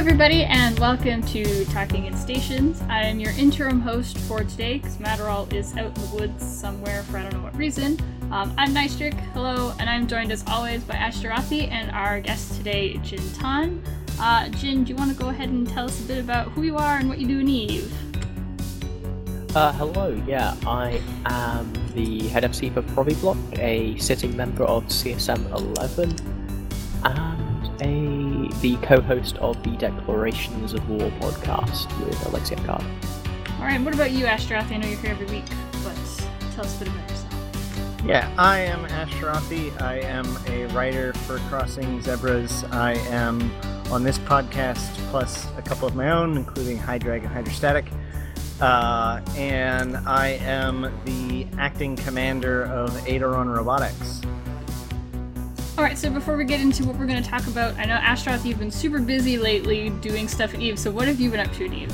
Everybody, and welcome to Talking in Stations. I am your interim host for today because Matterall is out in the woods somewhere for I don't know what reason. Um, I'm Nystrik, hello, and I'm joined as always by Ashterothi and our guest today, Jin Tan. Uh, Jin, do you want to go ahead and tell us a bit about who you are and what you do in Eve? Uh, hello, yeah, I am the head MC for Provibloc, a sitting member of CSM 11, and a the co-host of the Declarations of War podcast with Alexia Card. Alright, what about you, Ashterothi I know you're here every week, but tell us a bit about yourself. Yeah, I am Ash I am a writer for Crossing Zebras. I am on this podcast, plus a couple of my own, including High Drag and Hydrostatic. Uh, and I am the acting commander of Aideron Robotics. Alright, so before we get into what we're going to talk about, I know Ashterothi, you've been super busy lately doing stuff at Eve, so what have you been up to at Eve?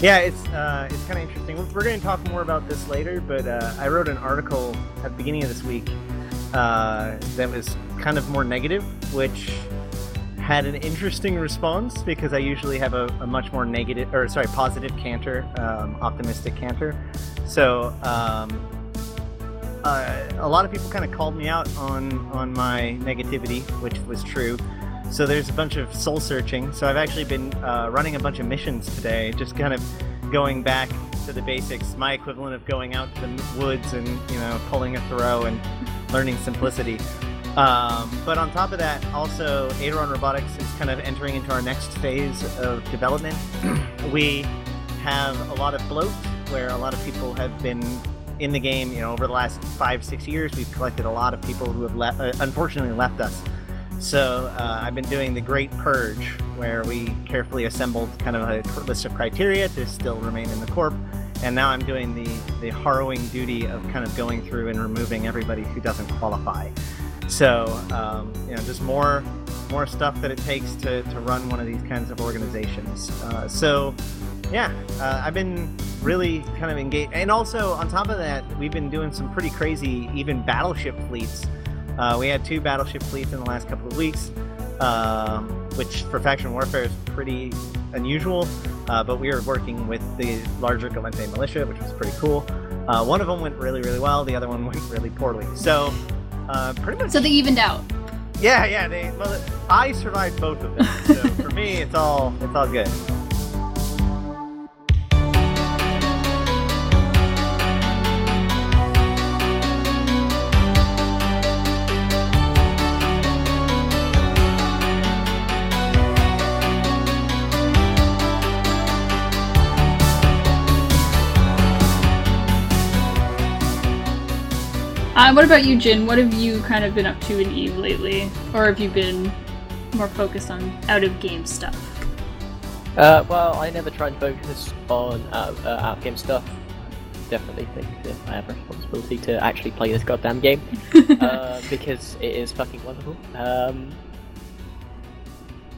Yeah, it's uh, it's kind of interesting. We're going to talk more about this later, but uh, I wrote an article at the beginning of this week uh, that was kind of more negative, which had an interesting response because I usually have a, a much more negative, or sorry, positive canter, um, optimistic canter. So um, uh, a lot of people kind of called me out on on my negativity, which was true. So there's a bunch of soul searching. So I've actually been uh, running a bunch of missions today, just kind of going back to the basics. My equivalent of going out to the woods and you know pulling a throw and learning simplicity. Um, but on top of that, also Aideron Robotics is kind of entering into our next phase of development. we have a lot of bloat where a lot of people have been in the game. You know, over the last five six years, we've collected a lot of people who have left, uh, unfortunately left us. So uh, I've been doing the Great Purge, where we carefully assembled kind of a list of criteria to still remain in the corp, and now I'm doing the the harrowing duty of kind of going through and removing everybody who doesn't qualify. So um, you know, just more more stuff that it takes to, to run one of these kinds of organizations. Uh, so yeah, uh, I've been really kind of engaged, and also on top of that, we've been doing some pretty crazy even battleship fleets. Uh, we had two battleship fleets in the last couple of weeks, um, which for faction warfare is pretty unusual. Uh, but we were working with the larger Gallente militia, which was pretty cool. Uh, one of them went really, really well. The other one went really poorly. So, uh, pretty much. So they evened out. Yeah, yeah. They. Well, I survived both of them. So for me, it's all it's all good. Uh, what about you, Jin? What have you kind of been up to in Eve lately? Or have you been more focused on out of game stuff? Uh, well, I never try and focus on uh, uh, out of game stuff. Definitely think that I have a responsibility to actually play this goddamn game uh, because it is fucking wonderful. Um,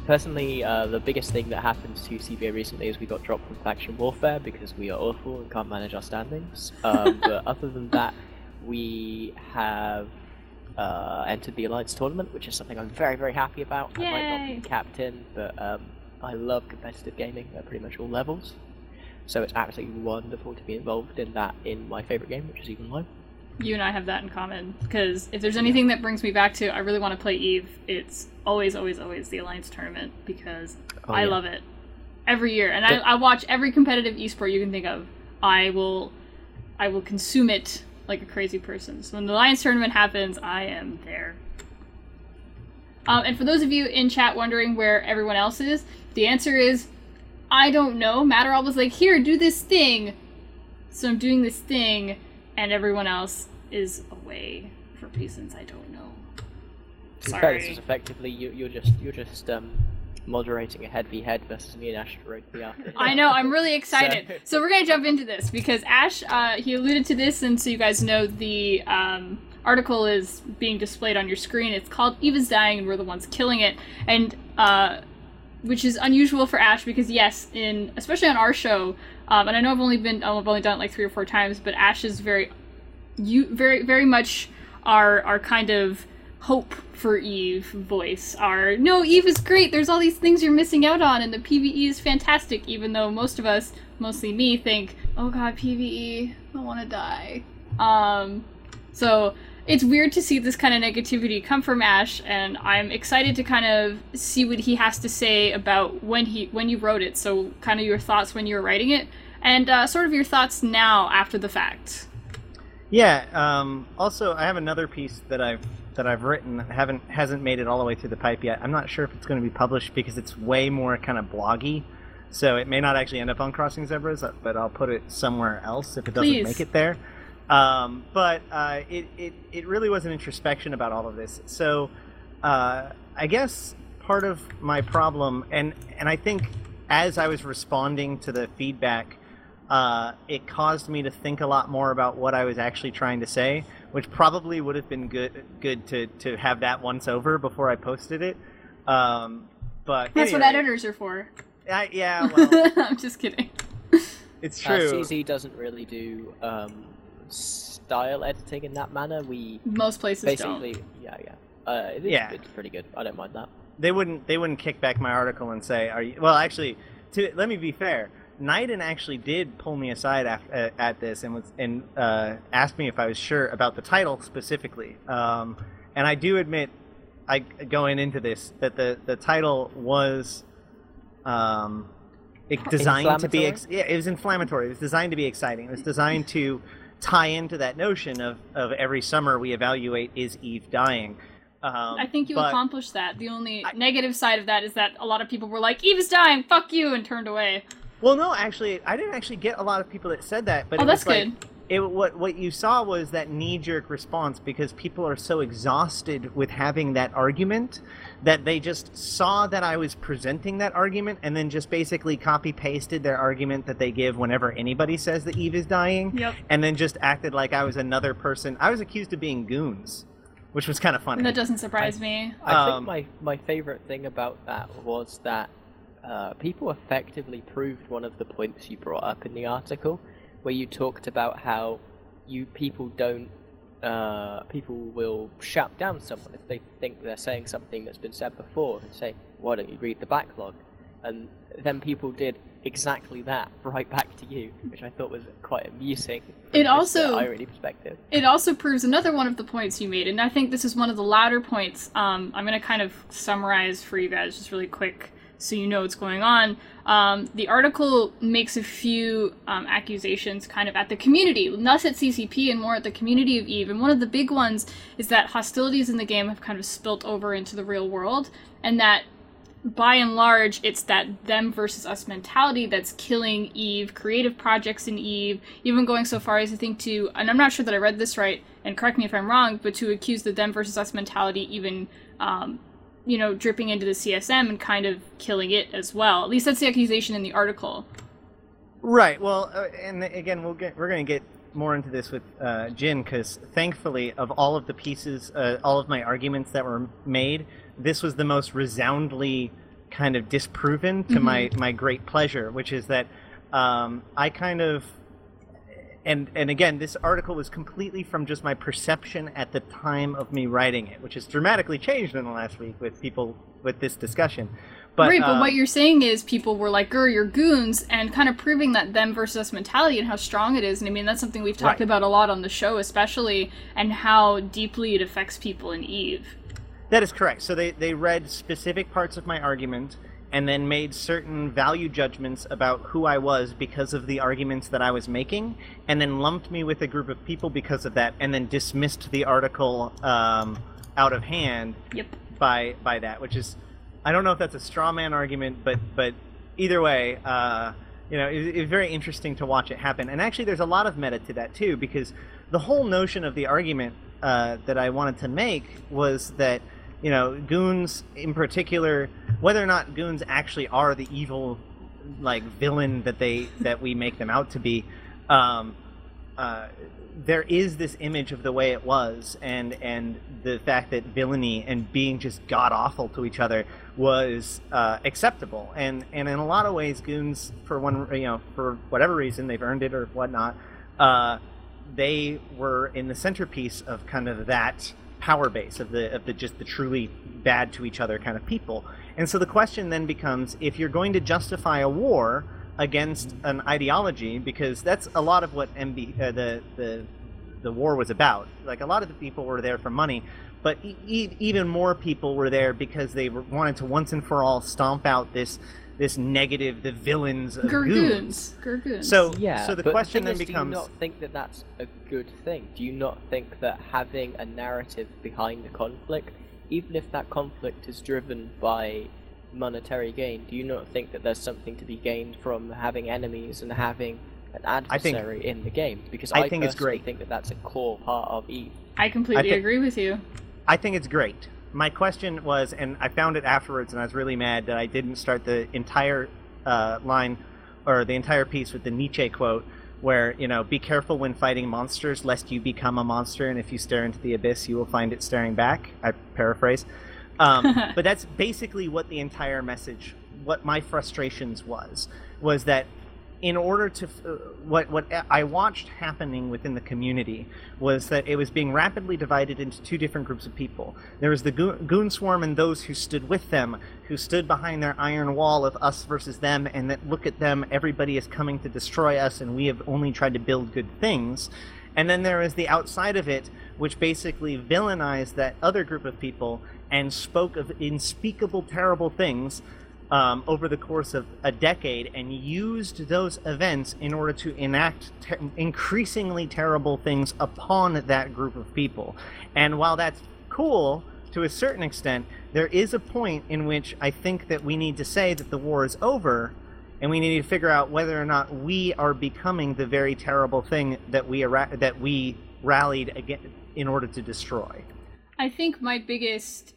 personally, uh, the biggest thing that happened to CBA recently is we got dropped from faction warfare because we are awful and can't manage our standings. Um, but other than that, we have uh, entered the Alliance tournament, which is something I'm very, very happy about. I might not be captain, but um, I love competitive gaming at pretty much all levels. So it's absolutely wonderful to be involved in that in my favourite game, which is Eve Online. You and I have that in common because if there's anything that brings me back to I really want to play Eve, it's always, always, always the Alliance tournament because Oh, I yeah. love it every year, and I, I watch every competitive esport you can think of. I will, I will consume it like a crazy person. So when the Alliance tournament happens, I am there. Um, and for those of you in chat wondering where everyone else is, the answer is I don't know. Matterall was like, "Here, do this thing," so I'm doing this thing, and everyone else is away for reasons I don't know. To be fair, this Sorry. is effectively you, you're just you're just um, moderating a head v head versus me and Ashterothi. I know. I'm really excited. So, So- we're gonna jump into this because Ash, uh, he alluded to this, and so you guys know the um, article is being displayed on your screen. It's called "Eva's dying, and we're the ones killing it," and uh, which is unusual for Ash because yes, in especially on our show, um, and I know I've only been I've only done it like three or four times, but Ash is very, you very very much our our kind of hope for Eve voice are no, Eve is great. There's all these things you're missing out on, and the PVE is fantastic. Even though most of us, mostly me, think, oh god, PVE, I want to die. Um, so it's weird to see this kind of negativity come from Ash, and I'm excited to kind of see what he has to say about when he when you wrote it. So kind of your thoughts when you were writing it, and uh, sort of your thoughts now after the fact. Yeah. Um, also, I have another piece that I've that I've written haven't hasn't made it all the way through the pipe yet. I'm not sure if it's going to be published because it's way more kind of bloggy, so it may not actually end up on Crossing Zebras, uh, but I'll put it somewhere else if it doesn't Please. make it there. Um, but uh, it, it it really was an introspection about all of this. So uh, I guess part of my problem, and and I think as I was responding to the feedback, uh, it caused me to think a lot more about what I was actually trying to say, which probably would have been good good to, to have that once over before I posted it. Um, but That's what editors are for. I, yeah, well, I'm just kidding. it's Uh, true. CZ doesn't really do um, style editing in that manner. We Most places basically, don't. yeah, yeah. Uh, it's, Yeah. it's pretty good. I don't mind that. they wouldn't they wouldn't kick back my article and say, "Are you?" Well, actually, to let me be fair, Naiden actually did pull me aside af- at, at this and was and uh, asked me if I was sure about the title specifically. Um, and I do admit, I going into this that the the title was um, it designed to be ex- yeah it was inflammatory. It was designed to be exciting. It was designed to tie into that notion of of every summer we evaluate is Eve dying. Um, I think you accomplished that. The only I- negative side of that is that a lot of people were like, "Eve is dying, fuck you," and turned away. Well, no, actually, I didn't actually get a lot of people that said that. But Oh, it that's was like, good. It, what what you saw was that knee jerk response because people are so exhausted with having that argument that they just saw that I was presenting that argument and then just basically copy pasted their argument that they give whenever anybody says that Eve is dying, Yep. and then just acted like I was another person. I was accused of being goons, which was kind of funny. That doesn't surprise me. I Um, think my, my favorite thing about that was that uh, people effectively proved one of the points you brought up in the article, where you talked about how you people don't uh, people will shout down someone if they think they're saying something that's been said before and say, "Why don't you read the backlog?" And then people did exactly that right back to you, which I thought was quite amusing. It also- irony perspective. It also proves another one of the points you made, and I think this is one of the louder points. Um, I'm going to kind of summarize for you guys just really quick so you know what's going on. Um, the article makes a few um, accusations kind of at the community, less at CCP and more at the community of Eve. And one of the big ones is that hostilities in the game have kind of spilt over into the real world, and that by and large, it's that them versus us mentality that's killing Eve, creative projects in Eve, even going so far as to think to, and I'm not sure that I read this right, and correct me if I'm wrong, but to accuse the them versus us mentality even, um, you know, dripping into the CSM and kind of killing it as well. At least that's the accusation in the article. Right. Well, uh, and again, we'll get we're going to get more into this with uh, Jin because thankfully, of all of the pieces, uh, all of my arguments that were made, this was the most resoundly kind of disproven to my my great pleasure, which is that um, I kind of and and again, this article was completely from just my perception at the time of me writing it, which has dramatically changed in the last week with people with this discussion. But, right, but um, what you're saying is people were like, "Grr, you're goons," and kind of proving that them versus us mentality and how strong it is. And I mean, that's something we've talked Right. about a lot on the show, especially, and how deeply it affects people in Eve. That is correct. So they, they read specific parts of my argument and then made certain value judgments about who I was because of the arguments that I was making, and then lumped me with a group of people because of that, and then dismissed the article um, out of hand Yep. by by that, which is I don't know if that's a straw man argument, but but either way, uh, you know, it, it's very interesting to watch it happen. And actually, there's a lot of meta to that too, because the whole notion of the argument uh, that I wanted to make was that you know goons in particular, whether or not goons actually are the evil like villain that they that we make them out to be. Um, uh, there is this image of the way it was, and and the fact that villainy and being just god awful to each other was uh, acceptable, and and in a lot of ways, goons for one you know for whatever reason they've earned it or whatnot, uh, they were in the centerpiece of kind of that power base of the of the just the truly bad to each other kind of people. And so the question then becomes if you're going to justify a war against an ideology because that's a lot of what MB uh, the the the war was about. Like a lot of the people were there for money, but e- even more people were there because they wanted to once and for all stomp out this this negative, the villains of goons. Gurgoons. So Yeah, so the but question thing then is, becomes Do you not think that that's a good thing? Do you not think that having a narrative behind the conflict, even if that conflict is driven by monetary gain, do you not think that there's something to be gained from having enemies and having an I think- adversary in the game? Because I I, think it's personally great. think that that's a core part of Eve. I completely I thi- agree with you. I think it's great. My question was, and I found it afterwards, and I was really mad that I didn't start the entire uh, line or the entire piece with the Nietzsche quote, where you know, be careful when fighting monsters, lest you become a monster, and if you stare into the abyss, you will find it staring back. I paraphrase, um, but that's basically what the entire message, what my frustrations was, was that in order to uh, what what I watched happening within the community was that it was being rapidly divided into two different groups of people. There was the goon, goon swarm and those who stood with them, who stood behind their iron wall of us versus them, and that look at them, everybody is coming to destroy us, and we have only tried to build good things. And then there is the outside of it, which basically villainized that other group of people and spoke of unspeakable, terrible things um, over the course of a decade and used those events in order to enact increasingly terrible things upon that group of people. And while that's cool to a certain extent, there is a point in which I think that we need to say that the war is over. And we need to figure out whether or not we are becoming the very terrible thing that we that we rallied again in order to destroy. I think my biggest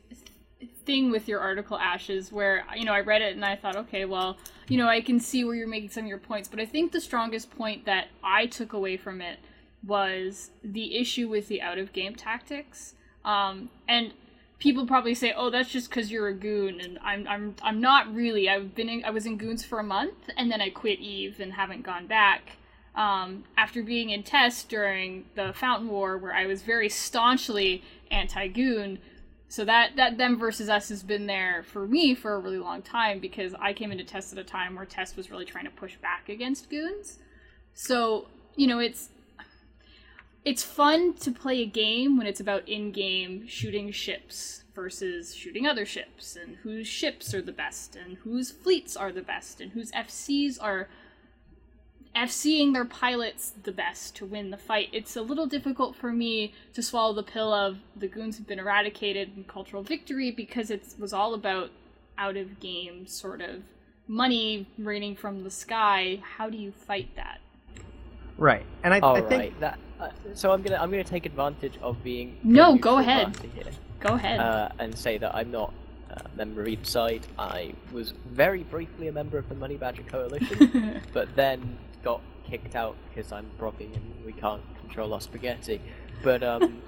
thing with your article, Ashes, where you know I read it and I thought, okay, well, you know, I can see where you're making some of your points, but I think the strongest point that I took away from it was the issue with the out of game tactics. Um, and people probably say, "Oh, that's just because you're a goon," and I'm I'm I'm not really. I've been in, I was in goons for a month, and then I quit Eve and haven't gone back. Um, after being in test during the Fountain War, where I was very staunchly anti-goon, so that that them versus us has been there for me for a really long time because I came into test at a time where test was really trying to push back against goons. So you know it's it's fun to play a game when it's about in-game shooting ships versus shooting other ships and whose ships are the best and whose fleets are the best and whose FCs are FCing their pilots the best to win the fight. It's a little difficult for me to swallow the pill of the goons have been eradicated and cultural victory because it was all about out of game sort of money raining from the sky. How do you fight that? Right, and I, All I right, think that. Uh, so I'm gonna I'm gonna take advantage of being No, go ahead. here, Go ahead. uh, and say that I'm not a member of either side. I was very briefly a member of the Money Badger Coalition, but then got kicked out because I'm Brocky and we can't control our spaghetti. But um,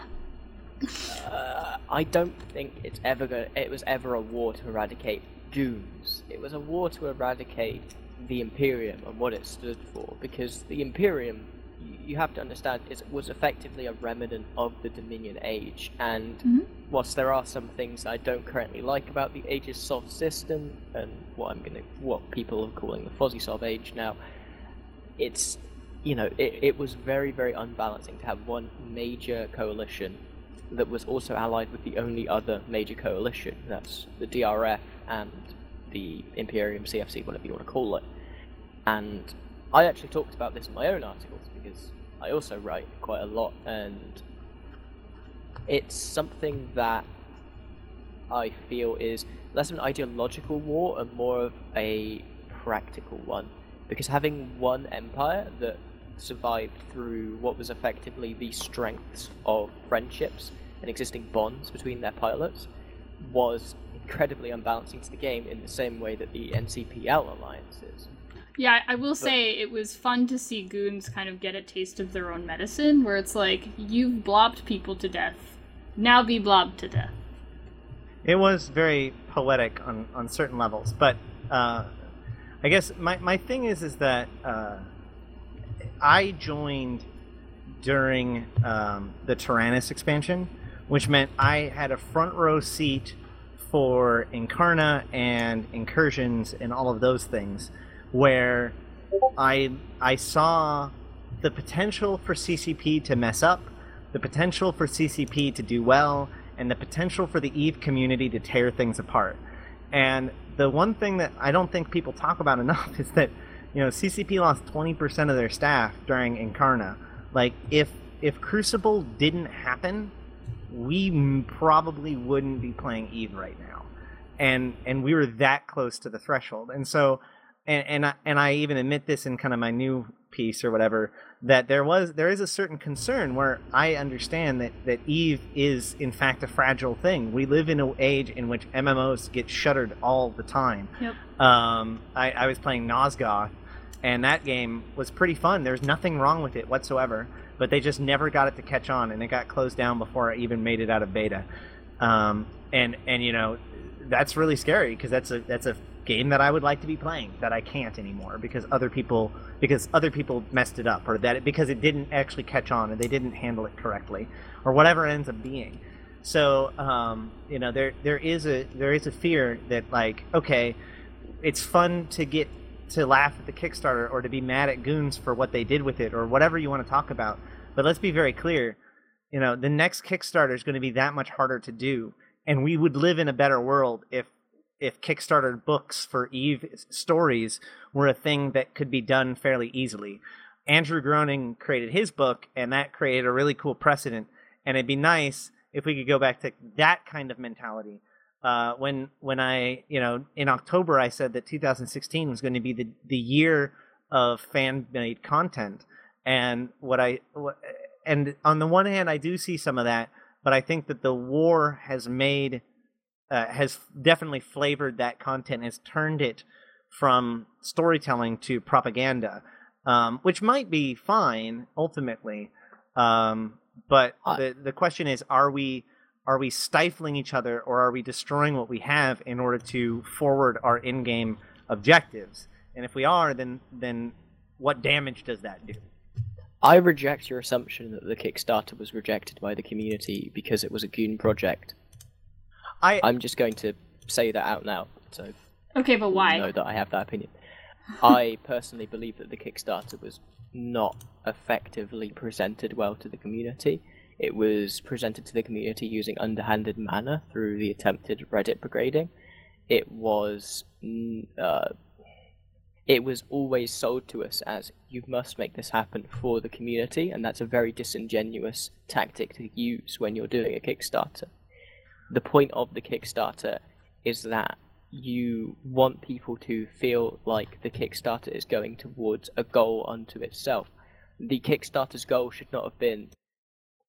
uh, I don't think it's ever go- It was ever a war to eradicate goons. It was a war to eradicate the Imperium and what it stood for, because the Imperium, you have to understand, is was effectively a remnant of the Dominion Age, and Mhm. whilst there are some things I don't currently like about the Aegis Sov system and what I'm gonna what people are calling the Fozziesov Age now, it's you know it, it was very very unbalancing to have one major coalition that was also allied with the only other major coalition that's the DRF and the Imperium CFC whatever you want to call it and I actually talked about this in my own articles because I also write quite a lot and it's something that I feel is less of an ideological war and more of a practical one. Because having one empire that survived through what was effectively the strengths of friendships and existing bonds between their pilots was incredibly unbalancing to the game in the same way that the NCPL alliance is. Yeah, I will say it was fun to see goons kind of get a taste of their own medicine, where it's like, you've blobbed people to death. Now be blobbed to death. it was very poetic on, on certain levels. But uh, I guess my, my thing is is that uh, I joined during um, the Tyrannis expansion, which meant I had a front row seat for Incarna and incursions and all of those things, where I I saw the potential for CCP to mess up, the potential for CCP to do well, and the potential for the Eve community to tear things apart. And the one thing that I don't think people talk about enough is that you know CCP lost 20% of their staff during Incarna. Like if if Crucible didn't happen, we probably wouldn't be playing Eve right now. And and we were that close to the threshold. And so and and I, and I even admit this in kind of my new piece or whatever that there was there is a certain concern where I understand that that Eve is in fact a fragile thing. We live in an age in which MMOs get shuttered all the time. Yep. Um, I, I was playing Nosgoth, and that game was pretty fun. There's nothing wrong with it whatsoever, but they just never got it to catch on, and it got closed down before I even made it out of beta. Um, and and you know that's really scary because that's a that's a game that I would like to be playing that I can't anymore because other people because other people messed it up or that it, because it didn't actually catch on and they didn't handle it correctly or whatever it ends up being. So um, you know there there is a there is a fear that like okay, it's fun to get to laugh at the Kickstarter or to be mad at goons for what they did with it or whatever you want to talk about. But let's be very clear, you know the next Kickstarter is going to be that much harder to do, and we would live in a better world if if Kickstarter books for Eve stories were a thing that could be done fairly easily. Andrew Groening created his book, and that created a really cool precedent. And it'd be nice if we could go back to that kind of mentality. Uh, when when I you know in October I said that 2016 was going to be the the year of fan made content, and what I what, and on the one hand I do see some of that, but I think that the war has made uh, has definitely flavored that content, has turned it from storytelling to propaganda, um, which might be fine ultimately. Um, but the the question is, are we are we stifling each other, or are we destroying what we have in order to forward our in-game objectives? And if we are, then then what damage does that do? I reject your assumption that the Kickstarter was rejected by the community because it was a goon project. I I'm just going to say that out now, so Okay, but you why? know that I have that opinion. I personally believe that the Kickstarter was not effectively presented well to the community. It was presented to the community using underhanded manner through the attempted Reddit brigading. It was uh, it was always sold to us as you must make this happen for the community, and that's a very disingenuous tactic to use when you're doing a Kickstarter. The point of the Kickstarter is that you want people to feel like the Kickstarter is going towards a goal unto itself. The Kickstarter's goal should not have been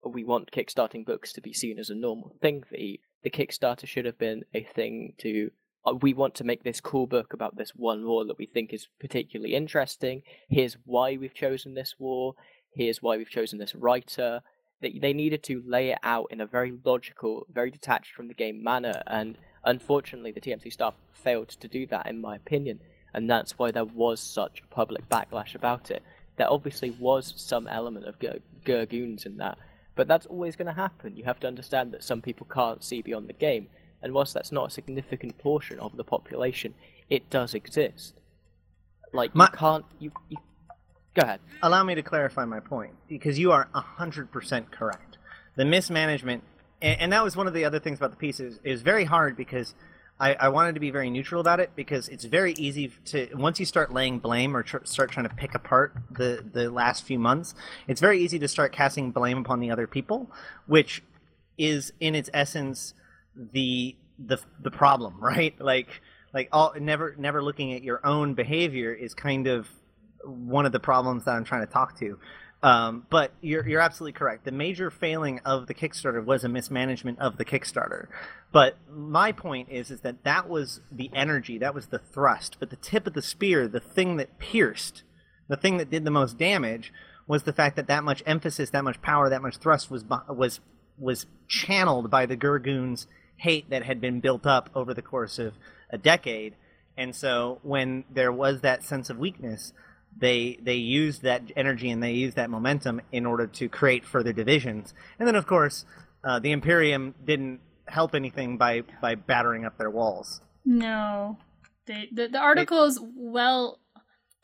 we want kickstarting books to be seen as a normal thing for Eve. The Kickstarter should have been a thing to uh, we want to make this cool book about this one war that we think is particularly interesting. Here's why we've chosen this war. Here's why we've chosen this writer. They, they needed to lay it out in a very logical, very detached from the game manner, and unfortunately, the TMC staff failed to do that, in my opinion, and that's why there was such a public backlash about it. There obviously was some element of gur- gurgoons in that, but that's always going to happen. You have to understand that some people can't see beyond the game, and whilst that's not a significant portion of the population, it does exist. Like you can't you, you go ahead. allow me to clarify my point because you are 100% correct the mismanagement and, and that was one of the other things about the piece is, is very hard because I, I wanted to be very neutral about it because it's very easy to once you start laying blame or tr- start trying to pick apart the the last few months it's very easy to start casting blame upon the other people which is in its essence the the the problem right like like all never never looking at your own behavior is kind of one of the problems that I'm trying to talk to. Um, but you're you're absolutely correct. The major failing of the Kickstarter was a mismanagement of the Kickstarter. But my point is is that that was the energy, that was the thrust. But the tip of the spear, the thing that pierced, the thing that did the most damage, was the fact that that much emphasis, that much power, that much thrust was was was channeled by the Gurgoons' hate that had been built up over the course of a decade. And so when there was that sense of weakness, they they used that energy and they used that momentum in order to create further divisions. And then of course, uh, the Imperium didn't help anything by by battering up their walls. No, they, the the articles well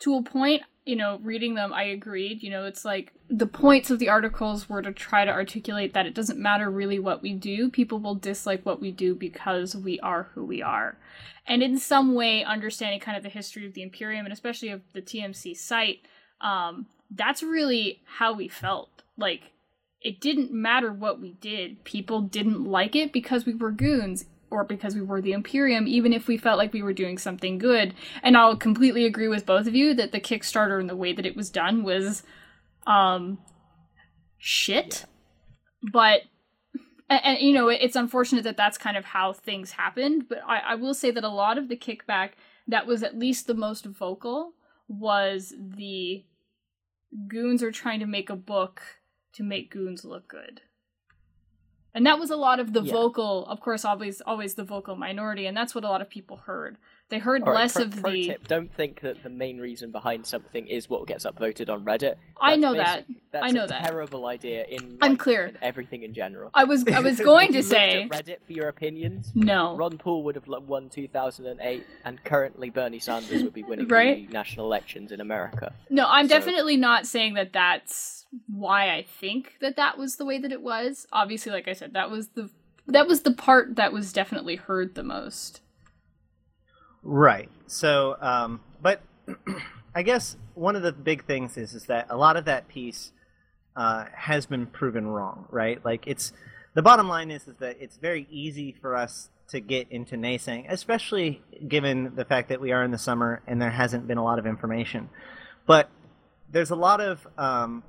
to a point. You know, reading them, I agreed. You know, it's like the points of the articles were to try to articulate that it doesn't matter really what we do. People will dislike what we do because we are who we are. And in some way, understanding kind of the history of the Imperium and especially of the TMC site, um, that's really how we felt. Like, it didn't matter what we did. People didn't like it because we were goons or because we were the Imperium, even if we felt like we were doing something good. And I'll completely agree with both of you that the Kickstarter and the way that it was done was um shit. But and, and, you know it's unfortunate that that's kind of how things happened but I, I will say that a lot of the kickback that was at least the most vocal was the goons are trying to make a book to make goons look good and that was a lot of the Yeah. vocal of course always always the vocal minority and that's what a lot of people heard they heard right, less pro, of pro the tip: Don't think that the main reason behind something is what gets upvoted on Reddit. I know that. That's I know a that. Terrible idea in. I'm clear. and everything in general. i was i was going to If you looked say Reddit for your opinions. no Ron Paul would have won 2008, and currently Bernie Sanders would be winning Right? the national elections in America. No, I'm So- definitely not saying that that's why I think that that was the way that it was. Obviously, like I said, that was the that was the part that was definitely heard the most. Right. So, um, but I guess one of the big things is is that a lot of that piece uh, has been proven wrong. Right. Like it's the bottom line is is that it's very easy for us to get into naysaying, especially given the fact that we are in the summer and there hasn't been a lot of information. But there's a lot of um,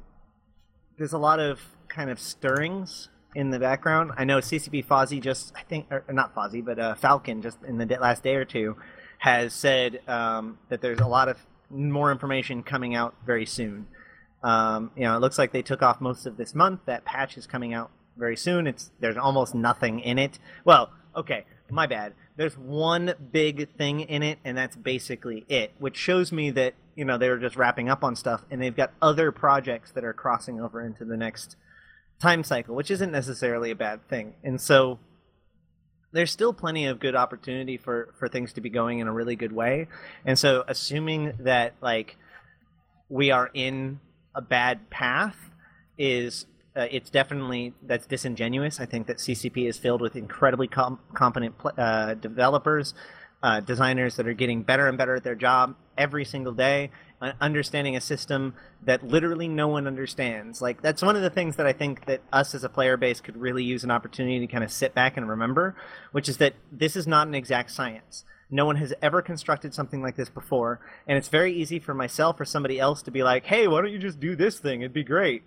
there's a lot of kind of stirrings in the background. I know CCP Fozzie just I think or not Fozzie but uh, Falcon just in the last day or two has said um, that there's a lot of more information coming out very soon. Um, you know, it looks like they took off most of this month. That patch is coming out very soon. It's there's almost nothing in it. Well, okay, my bad. There's one big thing in it, and that's basically it, which shows me that you know they're just wrapping up on stuff, and they've got other projects that are crossing over into the next time cycle, which isn't necessarily a bad thing. And so there's still plenty of good opportunity for for things to be going in a really good way. And so assuming that like we are in a bad path is uh, it's definitely that's disingenuous. I think that CCP is filled with incredibly com- competent pl- uh, developers, uh, designers that are getting better and better at their job every single day, understanding a system that literally no one understands. Like that's one of the things that I think that us as a player base could really use an opportunity to kind of sit back and remember, which is that this is not an exact science. No one has ever constructed something like this before, and it's very easy for myself or somebody else to be like, "Hey, why don't you just do this thing? It'd be great."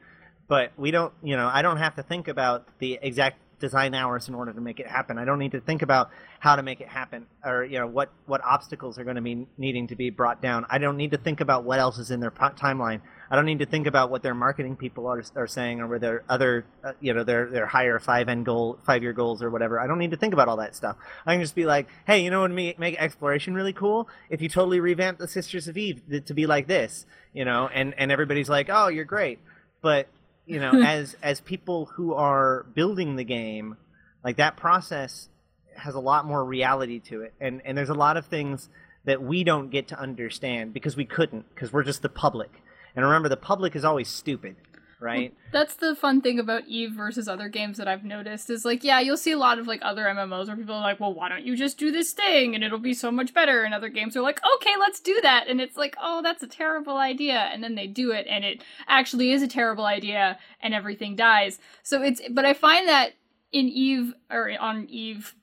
But we don't, you know, I don't have to think about the exact design hours in order to make it happen. I don't need to think about how to make it happen or you know what what obstacles are going to be needing to be brought down. I don't need to think about what else is in their timeline. I don't need to think about what their marketing people are, are saying or what their other uh, you know their their higher five end goal five year goals or whatever. I don't need to think about all that stuff. I can just be like, hey, you know what make, make exploration really cool if you totally revamp the Sisters of Eve to be like this, you know, and and everybody's like, oh, you're great, but you know, as as people who are building the game, like that process has a lot more reality to it, and and there's a lot of things that we don't get to understand because we couldn't because we're just the public. And remember, the public is always stupid, right? That's the fun thing about Eve versus other games that I've noticed is like, yeah, you'll see a lot of like other MMOs where people are like, well, why don't you just do this thing and it'll be so much better? And other games are like, okay, let's do that. And it's like, oh, that's a terrible idea. And then they do it and it actually is a terrible idea and everything dies. So it's, but I find that in Eve or on Eve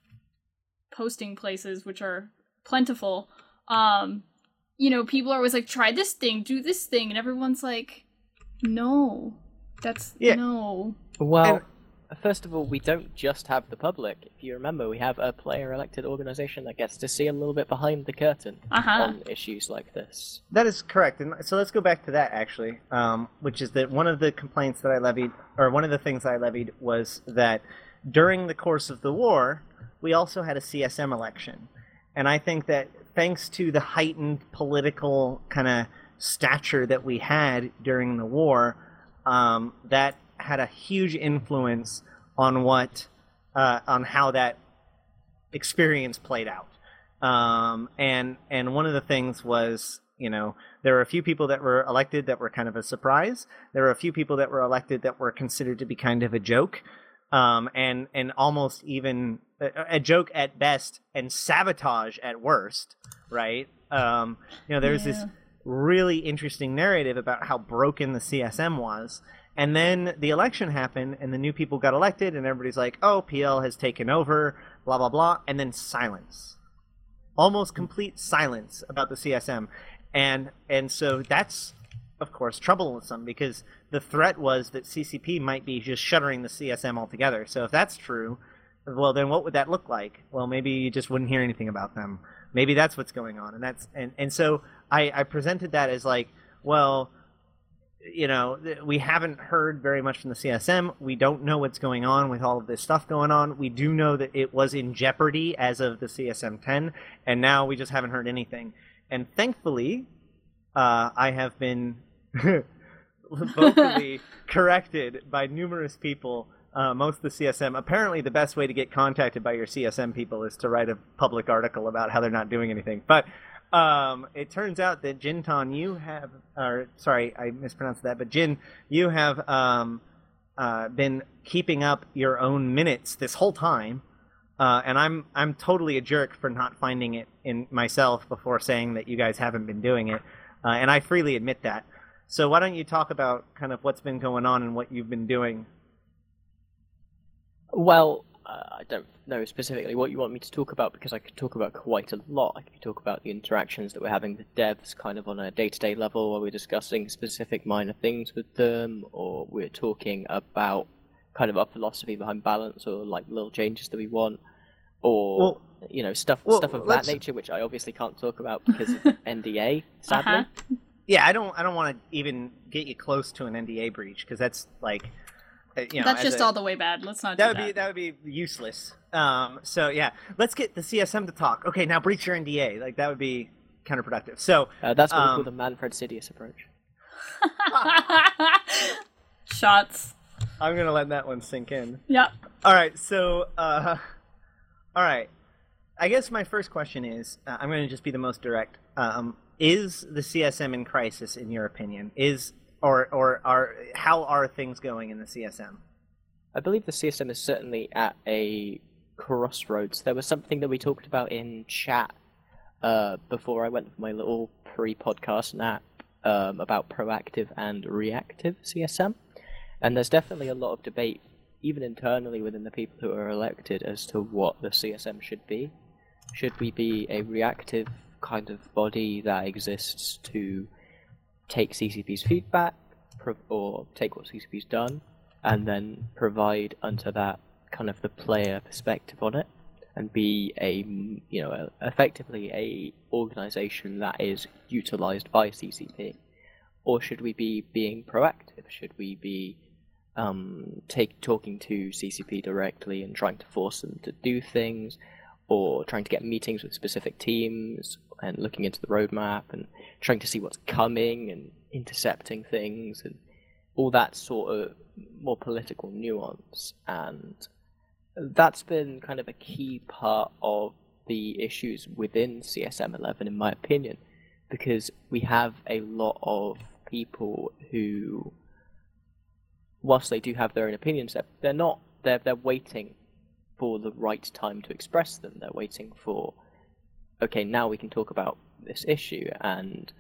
posting places, which are plentiful, um, you know, people are always like, try this thing, do this thing. And everyone's like, no, that's Yeah. no. Well, first of all, we don't just have the public. If you remember, we have a player-elected organization that gets to see a little bit behind the curtain Uh-huh. on issues like this. That is correct, and so let's go back to that actually, um, which is that one of the complaints that I levied, or one of the things I levied, was that during the course of the war, we also had a CSM election, and I think that thanks to the heightened political kind of stature that we had during the war, um, that had a huge influence on what uh, on how that experience played out. Um, and and one of the things was you know there were a few people that were elected that were kind of a surprise. There were a few people that were elected that were considered to be kind of a joke, um, and and almost even a, a joke at best and sabotage at worst. Right? Um, you know, there's this Yeah. Really interesting narrative about how broken the CSM was. And then the election happened, and the new people got elected, and everybody's like, "Oh, PL has taken over," blah blah blah, and then silence, almost complete silence about the CSM, and and so that's of course troublesome because the threat was that CCP might be just shuttering the CSM altogether. So if that's true, well then what would that look like? Well, maybe you just wouldn't hear anything about them. Maybe that's what's going on, and that's and and so I I presented that as like, well you know, we haven't heard very much from the CSM. We don't know what's going on with all of this stuff going on. We do know that it was in jeopardy as of the CSM 10, and now we just haven't heard anything. And thankfully, uh, I have been vocally corrected by numerous people. Uh, most of the CSM. Apparently, the best way to get contacted by your CSM people is to write a public article about how they're not doing anything. But um, it turns out that Jinton, you have, or sorry, I mispronounced that, but Jin, you have um, uh, been keeping up your own minutes this whole time, uh, and I'm I'm totally a jerk for not finding it in myself before saying that you guys haven't been doing it, uh, and I freely admit that. So why don't you talk about kind of what's been going on and what you've been doing? Well, I don't know specifically what you want me to talk about because I could talk about quite a lot. I could talk about the interactions that we're having with devs kind of on a day to day level where we're discussing specific minor things with them, or we're talking about kind of our philosophy behind balance or like little changes that we want. Or Well- you know stuff well, stuff of that let's- nature, which I obviously can't talk about because of NDA, sadly. Uh-huh. Yeah, I don't I don't want to even get you close to an NDA breach because that's like, you know, That's just a- all the way bad. Let's not that do would that. be that would be useless. Um, so yeah, let's get the CSM to talk. Okay, now breach your NDA. Like that would be counterproductive. So Uh, that's what we Um, call the Manfred Sideous approach. Shots. I'm gonna let that one sink in. Yep. All right, so uh, all right. I guess my first question is, uh, I'm gonna just be the most direct. Um, is the CSM in crisis, in your opinion? Is or or are how are things going in the CSM? I believe the CSM is certainly at a crossroads. There was something that we talked about in chat uh, before I went for my little pre-podcast nap um, about proactive and reactive CSM, and there's definitely a lot of debate, even internally within the people who are elected, as to what the CSM should be. Should we be a reactive kind of body that exists to take CCP's feedback, pro- or take what CCP's done, and then provide under that kind of the player perspective on it and be a you know effectively a organization that is utilized by CCP or should we be being proactive? Should we be um, take talking to CCP directly and trying to force them to do things or trying to get meetings with specific teams and looking into the roadmap and trying to see what's coming and intercepting things and all that sort of more political nuance. And that's been kind of a key part of the issues within CSM 11 in my opinion because we have a lot of people who whilst they do have their own opinions they're, they're not they're, they're waiting for the right time to express them. They're waiting for okay now we can talk about this issue and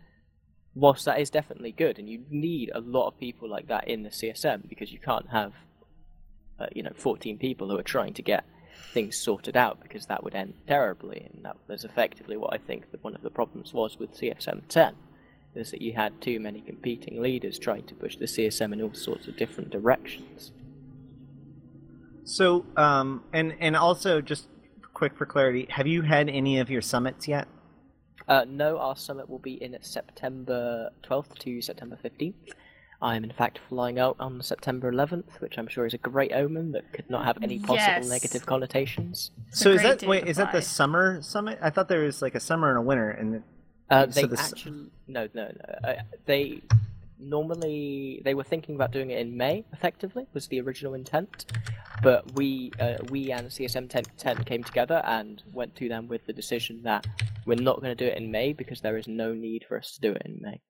whilst that is definitely good, and you need a lot of people like that in the CSM because you can't have, uh, you know, 14 people who are trying to get things sorted out because that would end terribly, and that was effectively what I think that one of the problems was with CSM 10, is that you had too many competing leaders trying to push the CSM in all sorts of different directions. So, um, and and also just quick for clarity, have you had any of your summits yet? Uh, no, our summit will be in September 12th to September 15th. I'm in fact flying out on September 11th, which I'm sure is a great omen that could not have any possible Yes. negative connotations. It's so is that wait? Is that the summer summit? I thought there was like a summer and a winter, and Uh, So they the s- actually no no no uh, they normally they were thinking about doing it in May. Effectively, was the original intent, but we uh, we and CSM 10, 10 came together and went to them with the decision that we're not going to do it in May because there is no need for us to do it in May.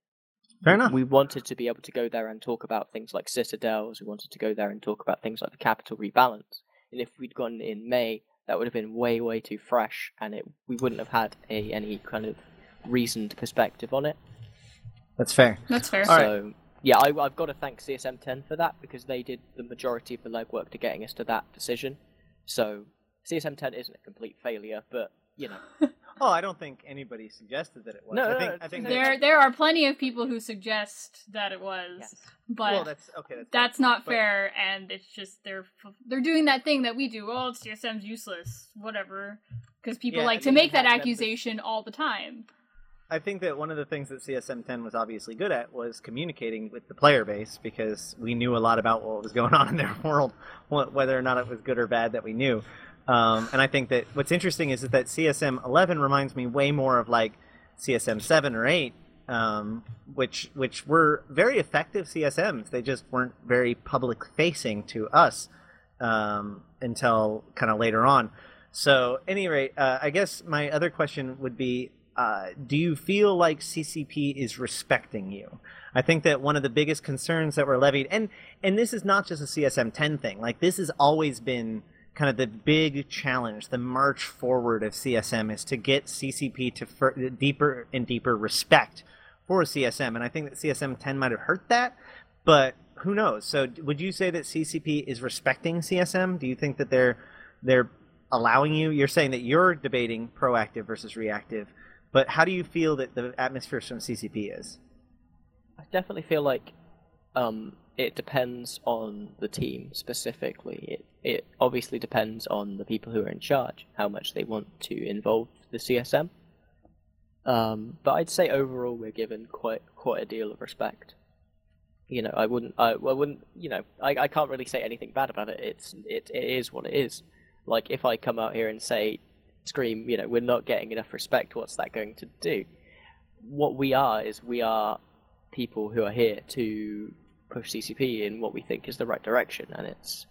Fair enough. We wanted to be able to go there and talk about things like citadels. We wanted to go there and talk about things like the capital rebalance. And if we'd gone in May, that would have been way, way too fresh, and it we wouldn't have had a any kind of reasoned perspective on it. That's fair. That's fair. All right. So yeah, I, I've got to thank CSM 10 for that because they did the majority of the legwork to getting us to that decision. So CSM 10 isn't a complete failure, but you know, Oh, I don't think anybody suggested that it was. No, I think no, I think no. There, there are plenty of people who suggest that it was, Yes. but well, that's okay. That's, that's not but- fair, and it's just they're they're doing that thing that we do. Oh, CSM's useless, whatever, because people Yeah, like I to make that members- accusation all the time. I think that one of the things that CSM 10 was obviously good at was communicating with the player base because we knew a lot about what was going on in their world, whether or not it was good or bad that we knew. Um, and I think that what's interesting is that, that CSM 11 reminds me way more of like CSM 7 or 8, um, which which were very effective CSMs. They just weren't very public facing to us um, until kind of later on. So, any rate, uh, I guess my other question would be uh, do you feel like CCP is respecting you? I think that one of the biggest concerns that were levied, and and this is not just a CSM 10 thing. Like this has always been kind of the big challenge, the march forward of CSM is to get CCP to deeper and deeper respect for CSM, and I think that CSM 10 might have hurt that, but who knows? So, would you say that CCP is respecting CSM? Do you think that they're they're allowing you? You're saying that you're debating proactive versus reactive, but how do you feel that the atmosphere from CCP is? I definitely feel like um, it depends on the team specifically. It it obviously depends on the people who are in charge, how much they want to involve the CSM. Um, but I'd say overall we're given quite quite a deal of respect. You know, I wouldn't, I, I wouldn't, you know, I, I can't really say anything bad about it. It's it, it is what it is. Like if I come out here and say, scream, you know, we're not getting enough respect. What's that going to do? What we are is we are people who are here to push CCP in what we think is the right direction, and it's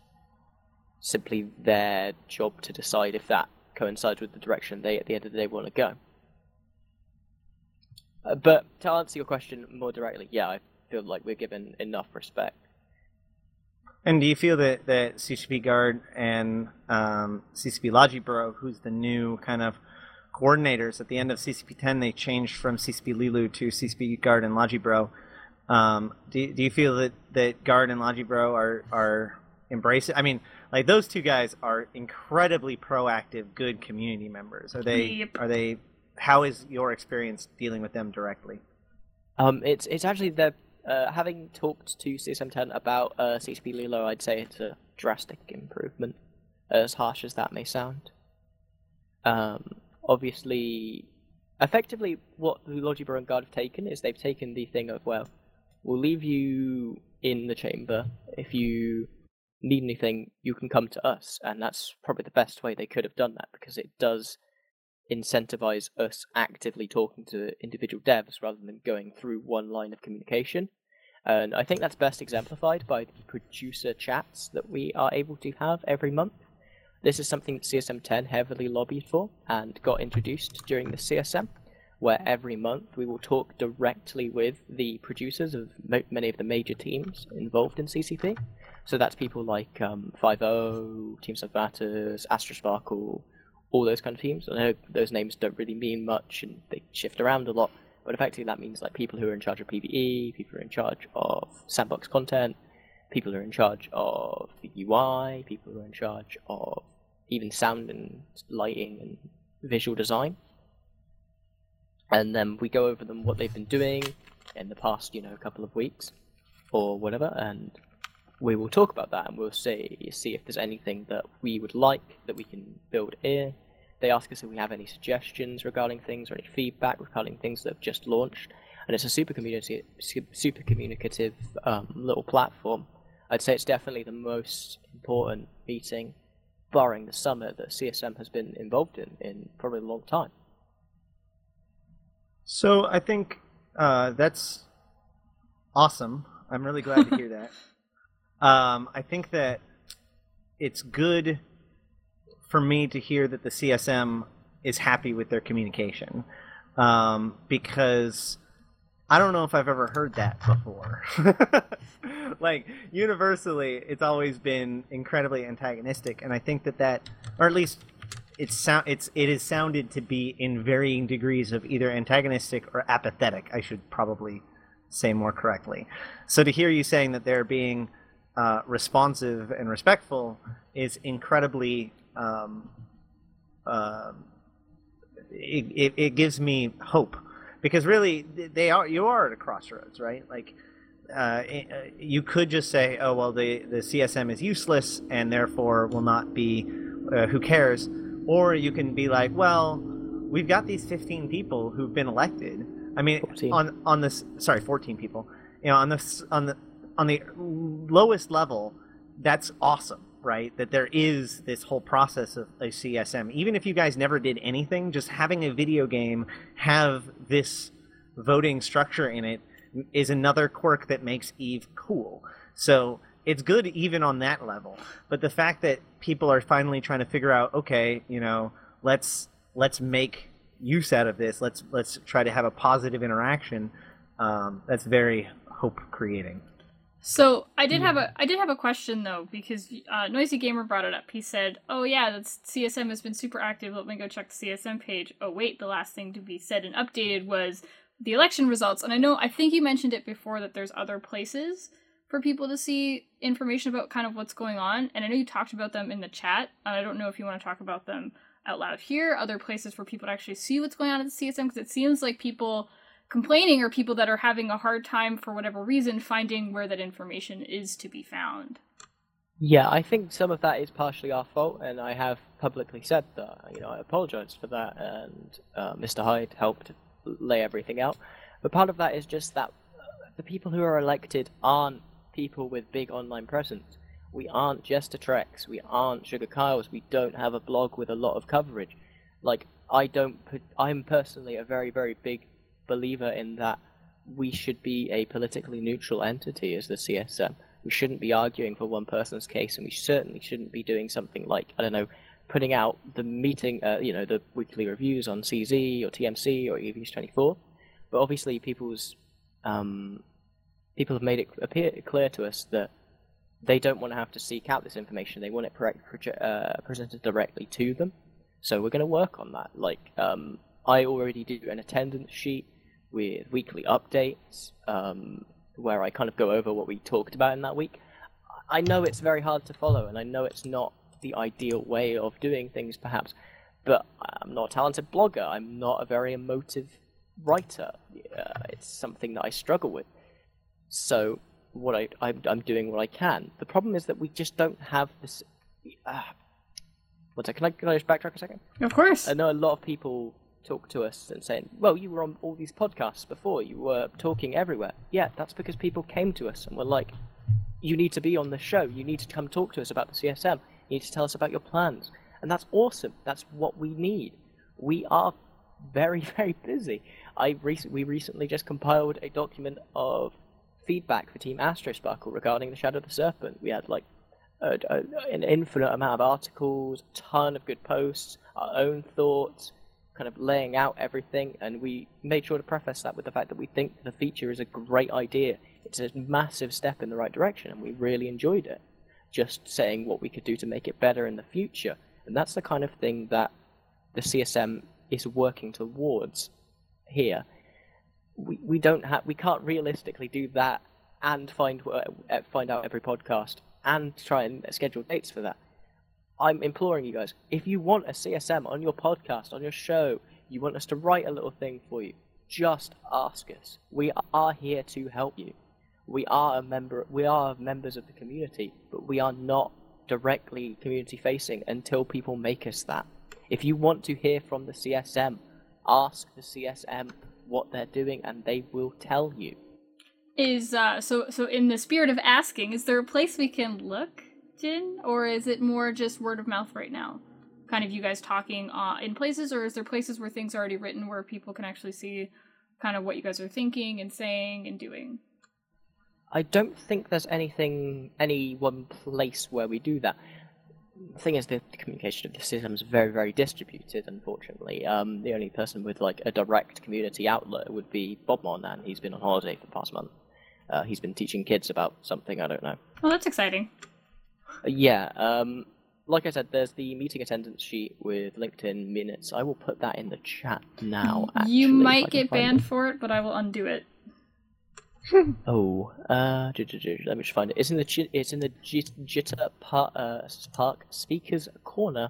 simply their job to decide if that coincides with the direction they, at the end of the day, want to go. Uh, but to answer your question more directly, yeah, I feel like we're given enough respect. And do you feel that, that CCP Guard and um, CCP Logibro, who's the new kind of coordinators at the end of CCP 10, they changed from CCP Leeloo to CCP Guard and Logibro. Um, do, do you feel that, that Guard and Logibro are, are embracing? I mean, like those two guys are incredibly proactive, good community members. Are they? Yep. Are they? How is your experience dealing with them directly? Um, it's it's actually the uh, having talked to CSM10 about uh, CCP Leeloo, I'd say it's a drastic improvement, as harsh as that may sound. Um, obviously, effectively, what the Logibro and Guard have taken is they've taken the thing of well, we'll leave you in the chamber if you need anything, you can come to us, and that's probably the best way they could have done that because it does incentivize us actively talking to individual devs rather than going through one line of communication. And I think that's best exemplified by the producer chats that we are able to have every month. This is something CSM 10 heavily lobbied for and got introduced during the CSM, where every month we will talk directly with the producers of mo- many of the major teams involved in CCP. So that's people like um, 5.0, Team Size Matters, Astrosparkle, all those kind of teams. I know those names don't really mean much and they shift around a lot, but effectively that means like people who are in charge of PvE, people who are in charge of sandbox content, people who are in charge of the UI, people who are in charge of even sound and lighting and visual design. And then we go over them what they've been doing in the past, you know, couple of weeks or whatever, and we will talk about that and we'll see see if there's anything that we would like that we can build in. They ask us if we have any suggestions regarding things or any feedback regarding things that have just launched, and it's a super community, super communicative um, little platform. I'd say it's definitely the most important meeting, barring the summit, that CSM has been involved in in probably a long time. So I think uh, that's awesome. I'm really glad to hear that. Um, I think that it's good for me to hear that the CSM is happy with their communication um, because I don't know if I've ever heard that before. like universally, it's always been incredibly antagonistic, and I think that that, or at least it's sound it's it is sounded to be in varying degrees of either antagonistic or apathetic. I should probably say more correctly. So to hear you saying that they're being uh, responsive and respectful is incredibly. Um, uh, it, it, it gives me hope because really they are you are at a crossroads, right? Like uh, eh, uh, you could just say, oh well, the the CSM is useless and therefore will not be. Uh, who cares? Or you can be like, well, we've got these 15 people who've been elected. I mean, 14. on on this sorry, 14 people. You know, on this on the on the lowest level, that's awesome, right? That there is this whole process of a CSM. Even if you guys never did anything, just having a video game have this voting structure in it is another quirk that makes Eve cool. So it's good even on that level. But the fact that people are finally trying to figure out, okay, you know, let's let's make use out of this. Let's let's try to have a positive interaction. Um, that's very hope creating. So I did have a I did have a question though because uh, Nosy Gamer brought it up. He said, "Oh yeah, that's CSM has been super active. Let me go check the CSM page." Oh wait, the last thing to be said and updated was the election results. And I know I think you mentioned it before that there's other places for people to see information about kind of what's going on. And I know you talked about them in the chat. I don't know if you want to talk about them out loud here. Other places for people to actually see what's going on at the CSM because it seems like people complaining are people that are having a hard time for whatever reason finding where that information is to be found. Yeah, I think some of that is partially our fault, and I have publicly said that. You know, I apologise for that, and uh, Mr. Hyde helped lay everything out. But part of that is just that the people who are elected aren't people with big online presence. We aren't Jester Treks, we aren't Sugar Kyles, we don't have a blog with a lot of coverage. Like, I don't put, I'm personally a very, very big believer in that we should be a politically neutral entity as the CSM. We shouldn't be arguing for one person's case, and we certainly shouldn't be doing something like I don't know, putting out the meeting, uh, you know, the weekly reviews on CZ or TMC or EVs twenty four. But obviously, people's um, people have made it appear clear to us that they don't want to have to seek out this information. They want it pre- proje- uh, presented directly to them. So we're going to work on that. Like um, I already do an attendance sheet with weekly updates um, where I kind of go over what we talked about in that week. I know it's very hard to follow, and I know it's not the ideal way of doing things, perhaps, but I'm not a talented blogger. I'm not a very emotive writer. Uh, it's something that I struggle with. So what I, I am doing what I can. The problem is that we just don't have this. Uh, one second, can I, can I just backtrack a second? Of course. I know a lot of people talk to us and saying, "Well, you were on all these podcasts before. You were talking everywhere." Yeah, that's because people came to us and were like, "You need to be on the show. You need to come talk to us about the CSM. You need to tell us about your plans." And that's awesome. That's what we need. We are very, very busy. I rec- we recently just compiled a document of feedback for Team Astrosparkle regarding the Shadow of the Serpent. We had like a, a, an infinite amount of articles, a ton of good posts, our own thoughts, kind of laying out everything, and we made sure to preface that with the fact that we think the feature is a great idea. It's a massive step in the right direction, and we really enjoyed it. Just saying what we could do to make it better in the future, and that's the kind of thing that the CSM is working towards here. We we don't have we can't realistically do that and find uh, find out every podcast and try and schedule dates for that. I'm imploring you guys, if you want a CSM on your podcast, on your show, you want us to write a little thing for you, just ask us. We are here to help you. We are a member we are members of the community, but we are not directly community facing until people make us that. If you want to hear from the CSM, ask the CSM what they're doing and they will tell you. Is uh so so in the spirit of asking, is there a place we can look Or is it more just word of mouth right now? Kind of you guys talking uh, in places, or is there places where things are already written where people can actually see kind of what you guys are thinking and saying and doing? I don't think there's anything, any one place where we do that. The thing is, the communication of the system is very, very distributed. Unfortunately, um, the only person with like a direct community outlet would be Bobmon, and he's been on holiday for the past month. Uh, he's been teaching kids about something I don't know. Well, that's exciting. Uh, yeah, um, like I said, there's the meeting attendance sheet with LinkedIn minutes. I will put that in the chat now. Actually, you might get banned it. for it, but I will undo it. Oh, uh, ju- ju- ju- let me just find it. It's in the Ji- it's in the Jit- Jita Park, uh, Park speakers corner.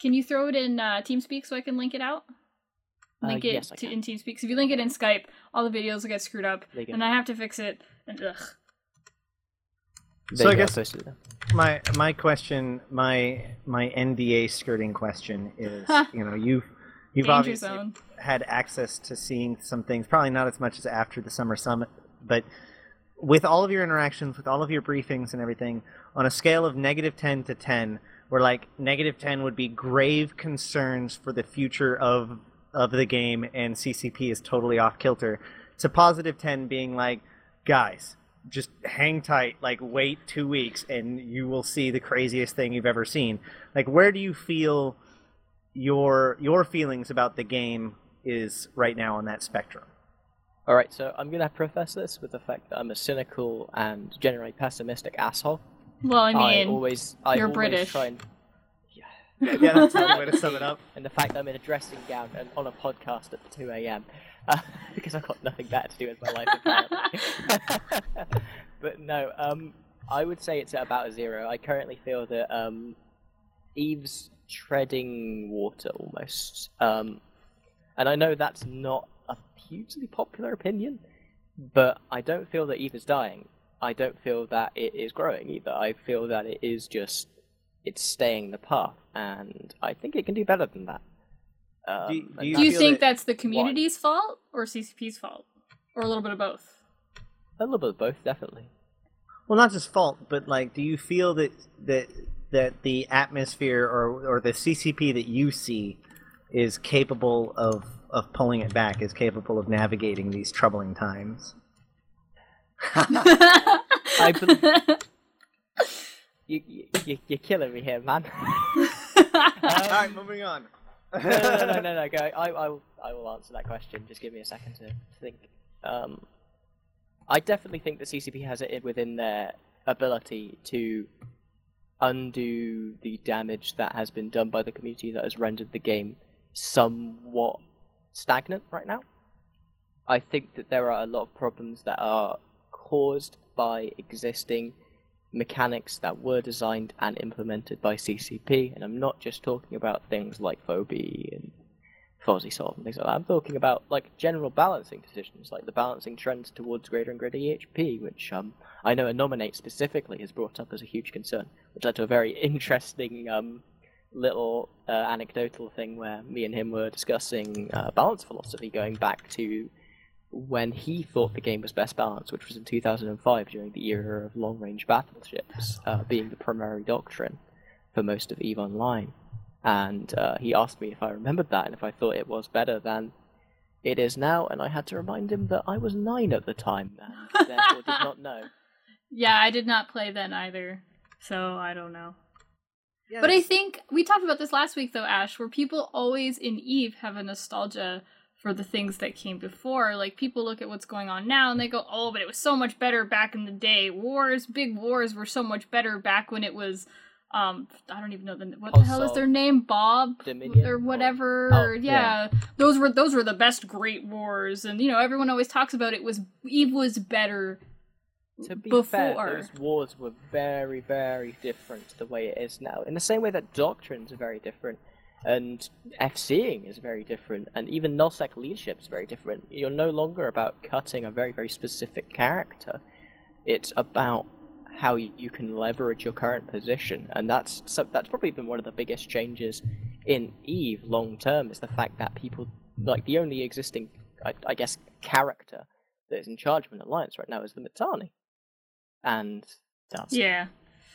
Can you throw it in uh, TeamSpeak so I can link it out? Uh, Link it yes, to, in TeamSpeak. 'Cause if you link it in Skype, all the videos will get screwed up, There you go. and I have to fix it. And ugh. There So I guess- posted it there. My my question, my my NDA skirting question is, you know, you've you've Danger obviously zone. had access to seeing some things, probably not as much as after the summer summit, but with all of your interactions, with all of your briefings and everything, on a scale of negative 10 to 10, where like negative 10 would be grave concerns for the future of of the game and CCP is totally off kilter, to positive 10 being like, guys, just hang tight, like wait two weeks and you will see the craziest thing you've ever seen. Like where do you feel your your feelings about the game is right now on that spectrum? All right, so I'm gonna preface this with the fact that I'm a cynical and generally pessimistic asshole. Well, I mean, always, I you're always British. Try and, Yeah, that's a good way to sum it up. and the fact that I'm in a dressing gown and on a podcast at 2 a.m. Uh, because I've got nothing better to do with my life. Apparently. but no, um, I would say it's at about a zero. I currently feel that um, Eve's treading water almost, um, and I know that's not a hugely popular opinion, but I don't feel that Eve is dying. I don't feel that it is growing either. I feel that it is just it's staying the path, and I think it can do better than that. Um, Do you- do you do you think that- that's the community's fault or CCP's fault, or a little bit of both? A little bit of both, definitely. Well, not just fault, but like, do you feel that that that the atmosphere or or the CCP that you see is capable of of pulling it back, is capable of navigating these troubling times? I bel you, you, you, you're killing me here, man. All right, moving on. No, no, no, no, no, go. I, I, will, I will answer that question. Just give me a second to think. Um, I definitely think the CCP has it within their ability to undo the damage that has been done by the community that has rendered the game somewhat stagnant right now. I think that there are a lot of problems that are caused by existing mechanics that were designed and implemented by CCP, and I'm not just talking about things like Phoebe and Fozziesov and things like that. I'm talking about like general balancing decisions, like the balancing trends towards greater and greater EHP, which um, I know a nominate specifically has brought up as a huge concern, which led to a very interesting um, little uh, anecdotal thing where me and him were discussing uh, balance philosophy going back to when he thought the game was best balanced, which was in 2005 during the era of long range battleships uh, being the primary doctrine for most of EVE Online. And uh, he asked me if I remembered that and if I thought it was better than it is now, and I had to remind him that I was nine at the time and therefore did not know. yeah, I did not play then either, so I don't know. Yeah, But I think we talked about this last week, though, Ash, where people always in Eve have a nostalgia for the things that came before. Like people look at what's going on now and they go, "Oh, but it was so much better back in the day. Wars, big wars, were so much better back when it was." Um, I don't even know the what the hell is their name, Bob Dominion or or- whatever. Oh, or, yeah. those were those were the best great wars, and you know everyone always talks about it was Eve was better To be before. fair, those wars were very, very different to the way it is now. In the same way that doctrines are very different, and FCing is very different, and even nullsec leadership is very different. You're no longer about cutting a very, very specific character. It's about how you, you can leverage your current position, and that's so, that's probably been one of the biggest changes in Eve long term. Is the fact that people like the only existing, I, I guess, character that is in charge of an alliance right now is the Mittani and that's Yeah,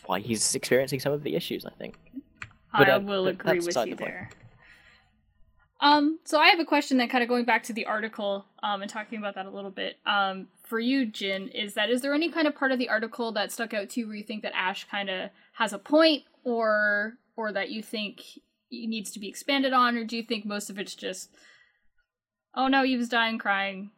why he's experiencing some of the issues. I think. But, I will agree with you the there. Um, so I have a question that kind of going back to the article, um, and talking about that a little bit. Um, for you, Jin, is that is there any kind of part of the article that stuck out to you where you think that Ash kind of has a point, or or that you think needs to be expanded on, or do you think most of it's just, oh no, he was dying, crying,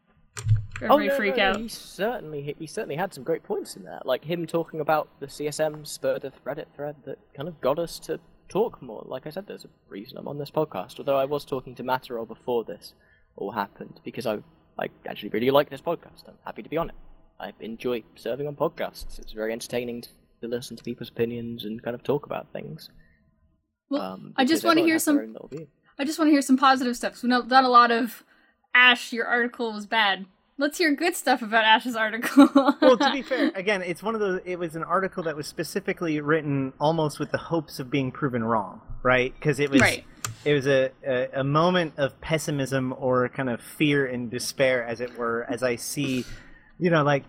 everybody oh, no, freak no, out? He certainly he certainly had some great points in there, like him talking about the CSM spurred a Reddit thread that kind of got us to talk more. Like I said, there's a reason I'm on this podcast. Although I was talking to Matterall before this all happened because I I actually really like this podcast. I'm happy to be on it. I enjoy serving on podcasts. It's very entertaining to listen to people's opinions and kind of talk about things. Well, Um, I just want to hear some. own little view. I just want to hear some positive stuff. We've not done a lot of Ash. Your article was bad. Let's hear good stuff about Ash's article. well, to be fair, again, it's one of those. It was an article that was specifically written almost with the hopes of being proven wrong, right? Because it was Right. it was a, a a moment of pessimism or kind of fear and despair, as it were, as I see, you know, like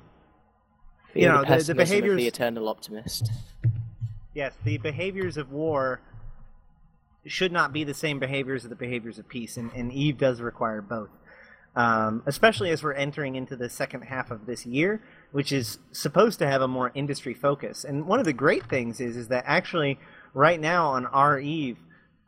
Feel You know, the, the- the pessimism of behaviors- the eternal optimist. yes, the behaviors of war should not be the same behaviors as the behaviors of peace, and, and Eve does require both. Um, especially as we're entering into the second half of this year, which is supposed to have a more industry focus. And one of the great things is is that actually right now on r/Eve,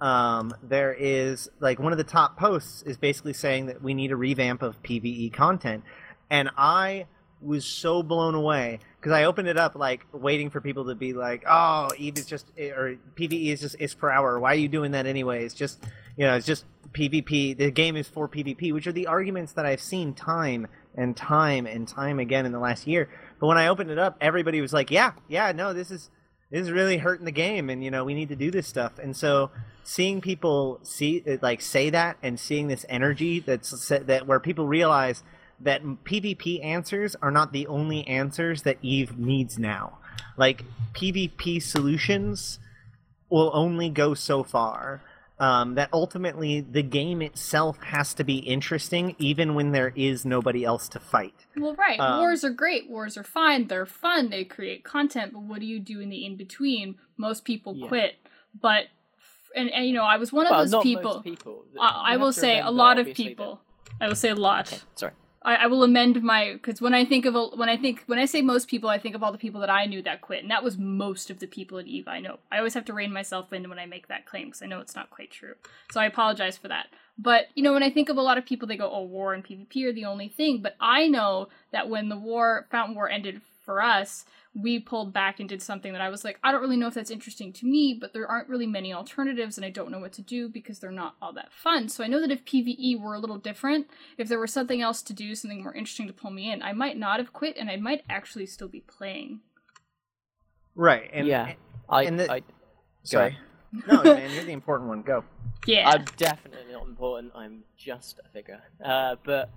um, there is like one of the top posts is basically saying that we need a revamp of PVE content, and I was so blown away because I opened it up like waiting for people to be like, "Oh, Eve is just or PVE is just ISK per hour. Why are you doing that anyway? It's just you know, it's just PvP. The game is for PvP, which are the arguments that I've seen time and time and time again in the last year. But when I opened it up, everybody was like, "Yeah, yeah, no, this is this is really hurting the game, and you know, we need to do this stuff." And so seeing people see like say that and seeing this energy that's that where people realize that PvP answers are not the only answers that Eve needs now. Like PvP solutions will only go so far. Um, that ultimately the game itself has to be interesting, even when there is nobody else to fight. well, right. Um, Wars are great. Wars are fine. They're fun. They create content. But what do you do in the in between? Most people Yeah. quit. But and, and you know, I was one of those not people. most people. I, I will say a lot of obviously, that- people. I will say a lot. Okay, sorry. I, I will amend my because when I think of a, when I think when I say most people, I think of all the people that I knew that quit, and that was most of the people at Eve I know. I always have to rein myself in when I make that claim because I know it's not quite true. So I apologize for that. But you know, when I think of a lot of people, they go, "Oh, war and PvP are the only thing." But I know that when the war, Fountain War, ended for us, we pulled back and did something that I was like, I don't really know if that's interesting to me, but there aren't really many alternatives, and I don't know what to do because they're not all that fun. So I know that if PvE were a little different, if there was something else to do, something more interesting to pull me in, I might not have quit, and I might actually still be playing. Right. And, yeah, I, and the- I, Sorry. no, man, you're the important one. Go. Yeah. I'm definitely not important. I'm just a figure. Uh, but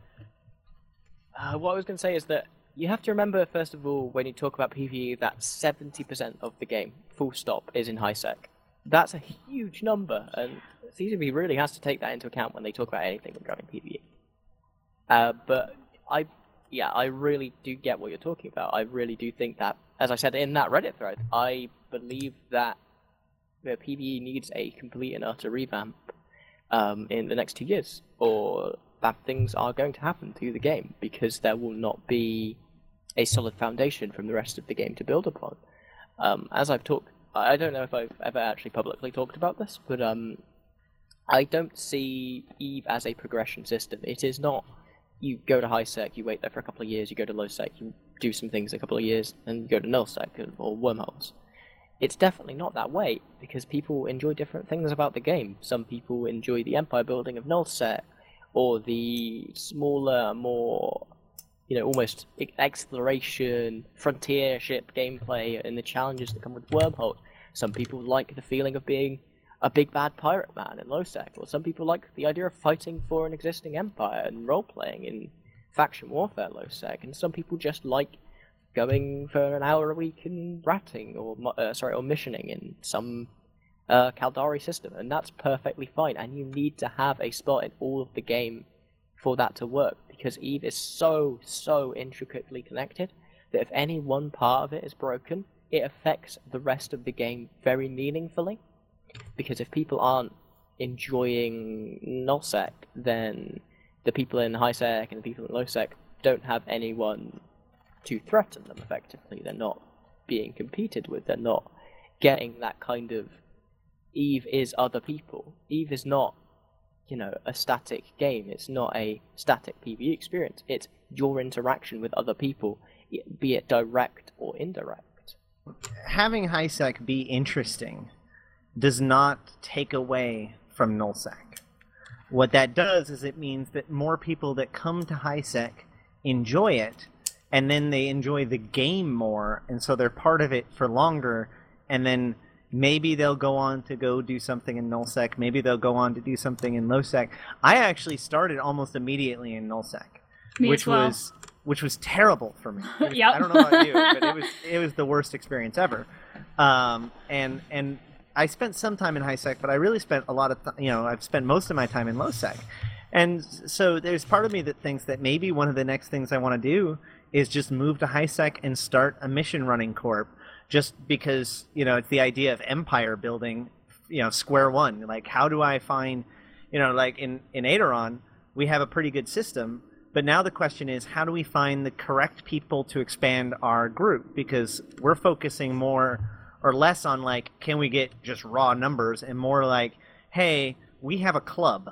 uh, what I was going to say is that you have to remember, first of all, when you talk about PvE, that 70% of the game, full stop, is in high sec. That's a huge number, and CCP really has to take that into account when they talk about anything regarding PvE. Uh, but I, yeah, I really do get what you're talking about. I really do think that, as I said in that Reddit thread, I believe that the PvE needs a complete and utter revamp um, in the next two years, or bad things are going to happen to the game because there will not be a solid foundation from the rest of the game to build upon. Um, as I've talked, I don't know if I've ever actually publicly talked about this, but um, I don't see Eve as a progression system. It is not. You go to high sec, you wait there for a couple of years, you go to low sec, you do some things a couple of years, and you go to null sec or wormholes it's definitely not that way because people enjoy different things about the game. Some people enjoy the empire building of null sec or the smaller, more you know, almost exploration, frontier ship gameplay, and the challenges that come with Wormhole. Some people like the feeling of being a big bad pirate man in Lowsec, or some people like the idea of fighting for an existing empire and role playing in faction warfare Lowsec, and some people just like going for an hour a week in ratting or uh, sorry or missioning in some uh, Caldari system, and that's perfectly fine. And you need to have a spot in all of the game for that to work because Eve is so so intricately connected that if any one part of it is broken, it affects the rest of the game very meaningfully. Because if people aren't enjoying nullsec, then the people in high sec and the people in low sec don't have anyone to threaten them effectively. They're not being competed with. They're not getting that kind of Eve is other people. Eve is not, you know, a static game. It's not a static PvE experience. It's your interaction with other people, be it direct or indirect. Having HiSec be interesting does not take away from NullSec. What that does is it means that more people that come to HiSec enjoy it, and then they enjoy the game more, and so they're part of it for longer, and then maybe they'll go on to go do something in nullsec. Maybe they'll go on to do something in lowsec i actually started almost immediately in nullsec Me which well. was which was terrible for me. Was- Yep. i don't know about you but it was it was the worst experience ever. Um, and and i spent some time in high sec but i really spent a lot of th- you know i've spent most of my time in low sec and so there's part of me that thinks that maybe one of the next things i want to do is just move to high sec and start a mission running corp just because you know it's the idea of empire building you know square one. Like how do i find you know like in in Aideron, we have a pretty good system but now the question is how do we find the correct people to expand our group? Because we're focusing more or less on like can we get just raw numbers and more like hey we have a club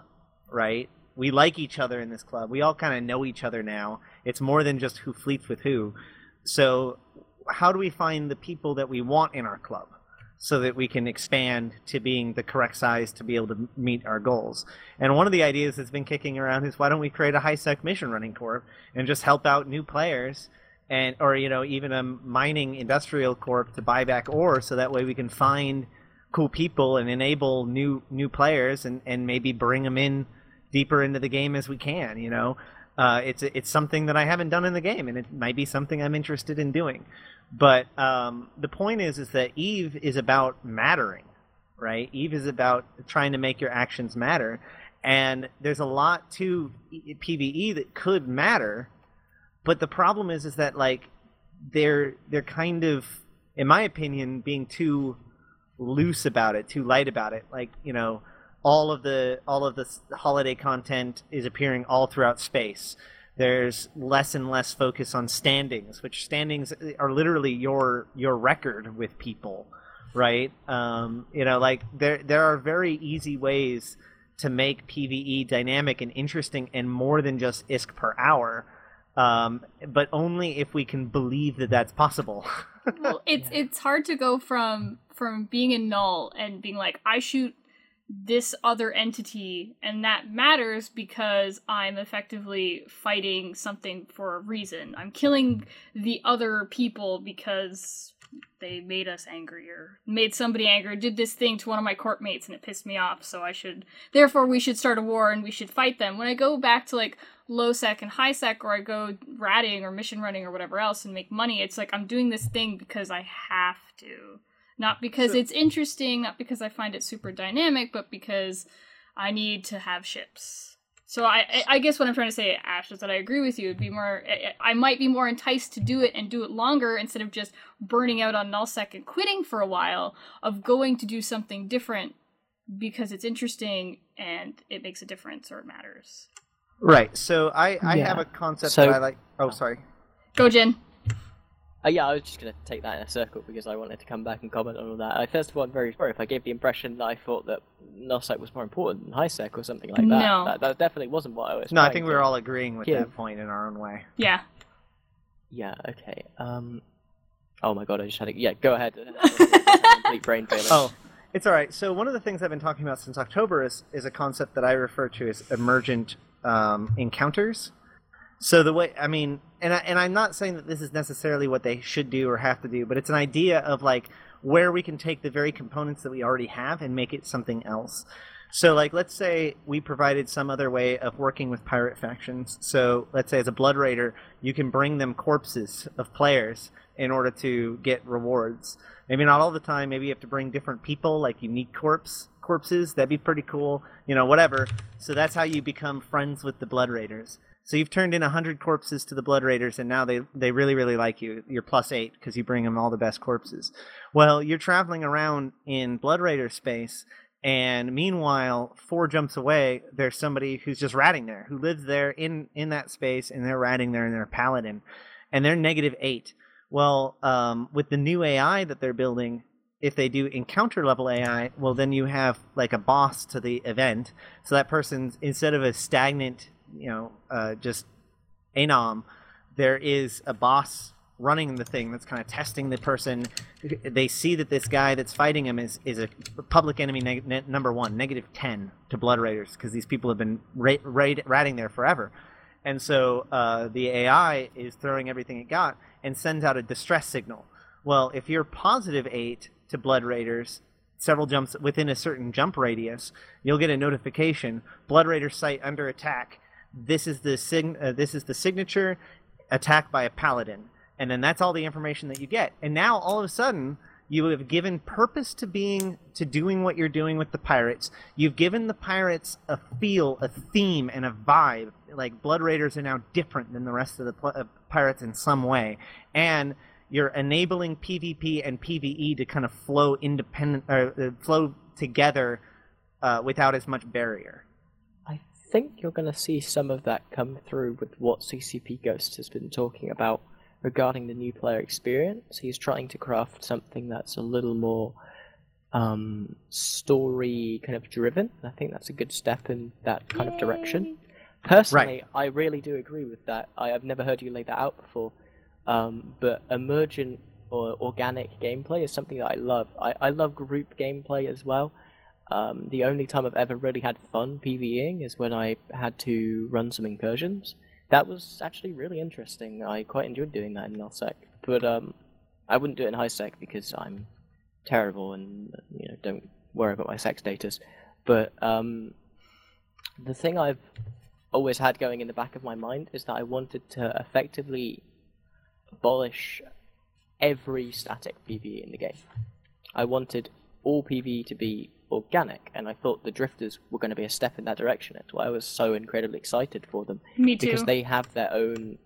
right? We like each other in this club. We all kind of know each other now. It's more than just who fleets with who. So how do we find the people that we want in our club so that we can expand to being the correct size to be able to meet our goals. And one of the ideas that's been kicking around is why don't we create a high sec mission running corp and just help out new players and or you know even a mining industrial corp to buy back ore so that way we can find cool people and enable new new players and and maybe bring them in deeper into the game as we can, you know. Uh, it's it's something that I haven't done in the game, and it might be something I'm interested in doing. But um, the point is, is that Eve is about mattering, right? Eve is about trying to make your actions matter, and there's a lot to PVE that could matter, but the problem is, is that like they're they're kind of, in my opinion, being too loose about it, too light about it. Like you know, all of the all of the holiday content is appearing all throughout space. There's less and less focus on standings, which standings are literally your your record with people, right? Um, you know, like there there are very easy ways to make PVE dynamic and interesting and more than just ISK per hour, um, but only if we can believe that that's possible. well, it's it's hard to go from from being in null and being like I shoot this other entity and that matters because I'm effectively fighting something for a reason. I'm killing the other people because they made us angry or made somebody angry, did this thing to one of my corp mates and it pissed me off, so I should therefore we should start a war and we should fight them. When I go back to like low sec and high sec or I go ratting or mission running or whatever else and make money, it's like I'm doing this thing because I have to. Not because So- it's interesting, not because I find it super dynamic, but because I need to have ships. So I, I- I guess what I'm trying to say, Ash, is that I agree with you. It'd be more, I- I might be more enticed to do it and do it longer instead of just burning out on nullsec and quitting for a while. Of going to do something different because it's interesting and it makes a difference or it matters. right. So I I Yeah. have a concept So- that I like. Oh, sorry. Go, Jin. Uh, yeah, I was just going to take that in a circle because I wanted to come back and comment on all that. I, first of all, I'm very sorry if I gave the impression that I thought that nullsec was more important than highsec or something like that. No. That, that definitely wasn't what I was No, I think we to- were all agreeing with Yeah. that point in our own way. Yeah. Yeah, okay. Um, oh my god, I just had to... Yeah, go ahead. Complete brain failure. Oh, it's all right. So one of the things I've been talking about since October is is a concept that I refer to as emergent um, encounters. So the way I mean, and I, and I'm not saying that this is necessarily what they should do or have to do, but it's an idea of like where we can take the very components that we already have and make it something else. So like let's say we provided some other way of working with pirate factions. So let's say as a blood raider, you can bring them corpses of players in order to get rewards. Maybe not all the time. Maybe you have to bring different people, like unique corpse corpses. That'd be pretty cool. You know, whatever. So that's how you become friends with the Blood Raiders. So you've turned in hundred corpses to the Blood Raiders, and now they they really really like you. You're plus eight because you bring them all the best corpses. Well, you're traveling around in Blood Raider space, And meanwhile, four jumps away, there's somebody who's just ratting there, who lives there in in that space, and they're ratting there, and they're paladin, and they're negative eight. Well, um, with the new AI that they're building, if they do encounter level AI, well, then you have like a boss to the event. So that person's instead of a stagnant, you know, uh, just anom, there is a boss running the thing that's kind of testing the person. They see that this guy that's fighting him is, is a public enemy neg- ne- number one, negative 10 to Blood Raiders, because these people have been ra- ra- ratting there forever. And so uh, the AI is throwing everything it got and sends out a distress signal. Well, if you're positive 8 to Blood Raiders, several jumps within a certain jump radius, you'll get a notification Blood Raider site under attack. This is the sig- uh, this is the signature attack by a paladin and then that's all the information that you get. And now all of a sudden, you have given purpose to being to doing what you're doing with the pirates. You've given the pirates a feel, a theme, and a vibe. Like Blood Raiders are now different than the rest of the pl- uh, pirates in some way, and you're enabling PvP and PvE to kind of flow independent or uh, flow together uh, without as much barrier. I think you're going to see some of that come through with what CCP Ghost has been talking about regarding the new player experience. He's trying to craft something that's a little more um, story kind of driven. I think that's a good step in that kind of direction. Personally, Right. I really do agree with that. I have never heard you lay that out before. Um, but emergent or organic gameplay is something that I love. I, I love group gameplay as well. Um, the only time I've ever really had fun PvEing is when I had to run some incursions. That was actually really interesting. I quite enjoyed doing that in nullsec, but um, I wouldn't do it in highsec because I'm terrible and you know don't worry about my sec status. But um, the thing I've always had going in the back of my mind is that I wanted to effectively abolish every static PvE in the game. I wanted all PvE to be organic, and I thought the Drifters were going to be a step in that direction. It's why I was so incredibly excited for them Me too. because they have their own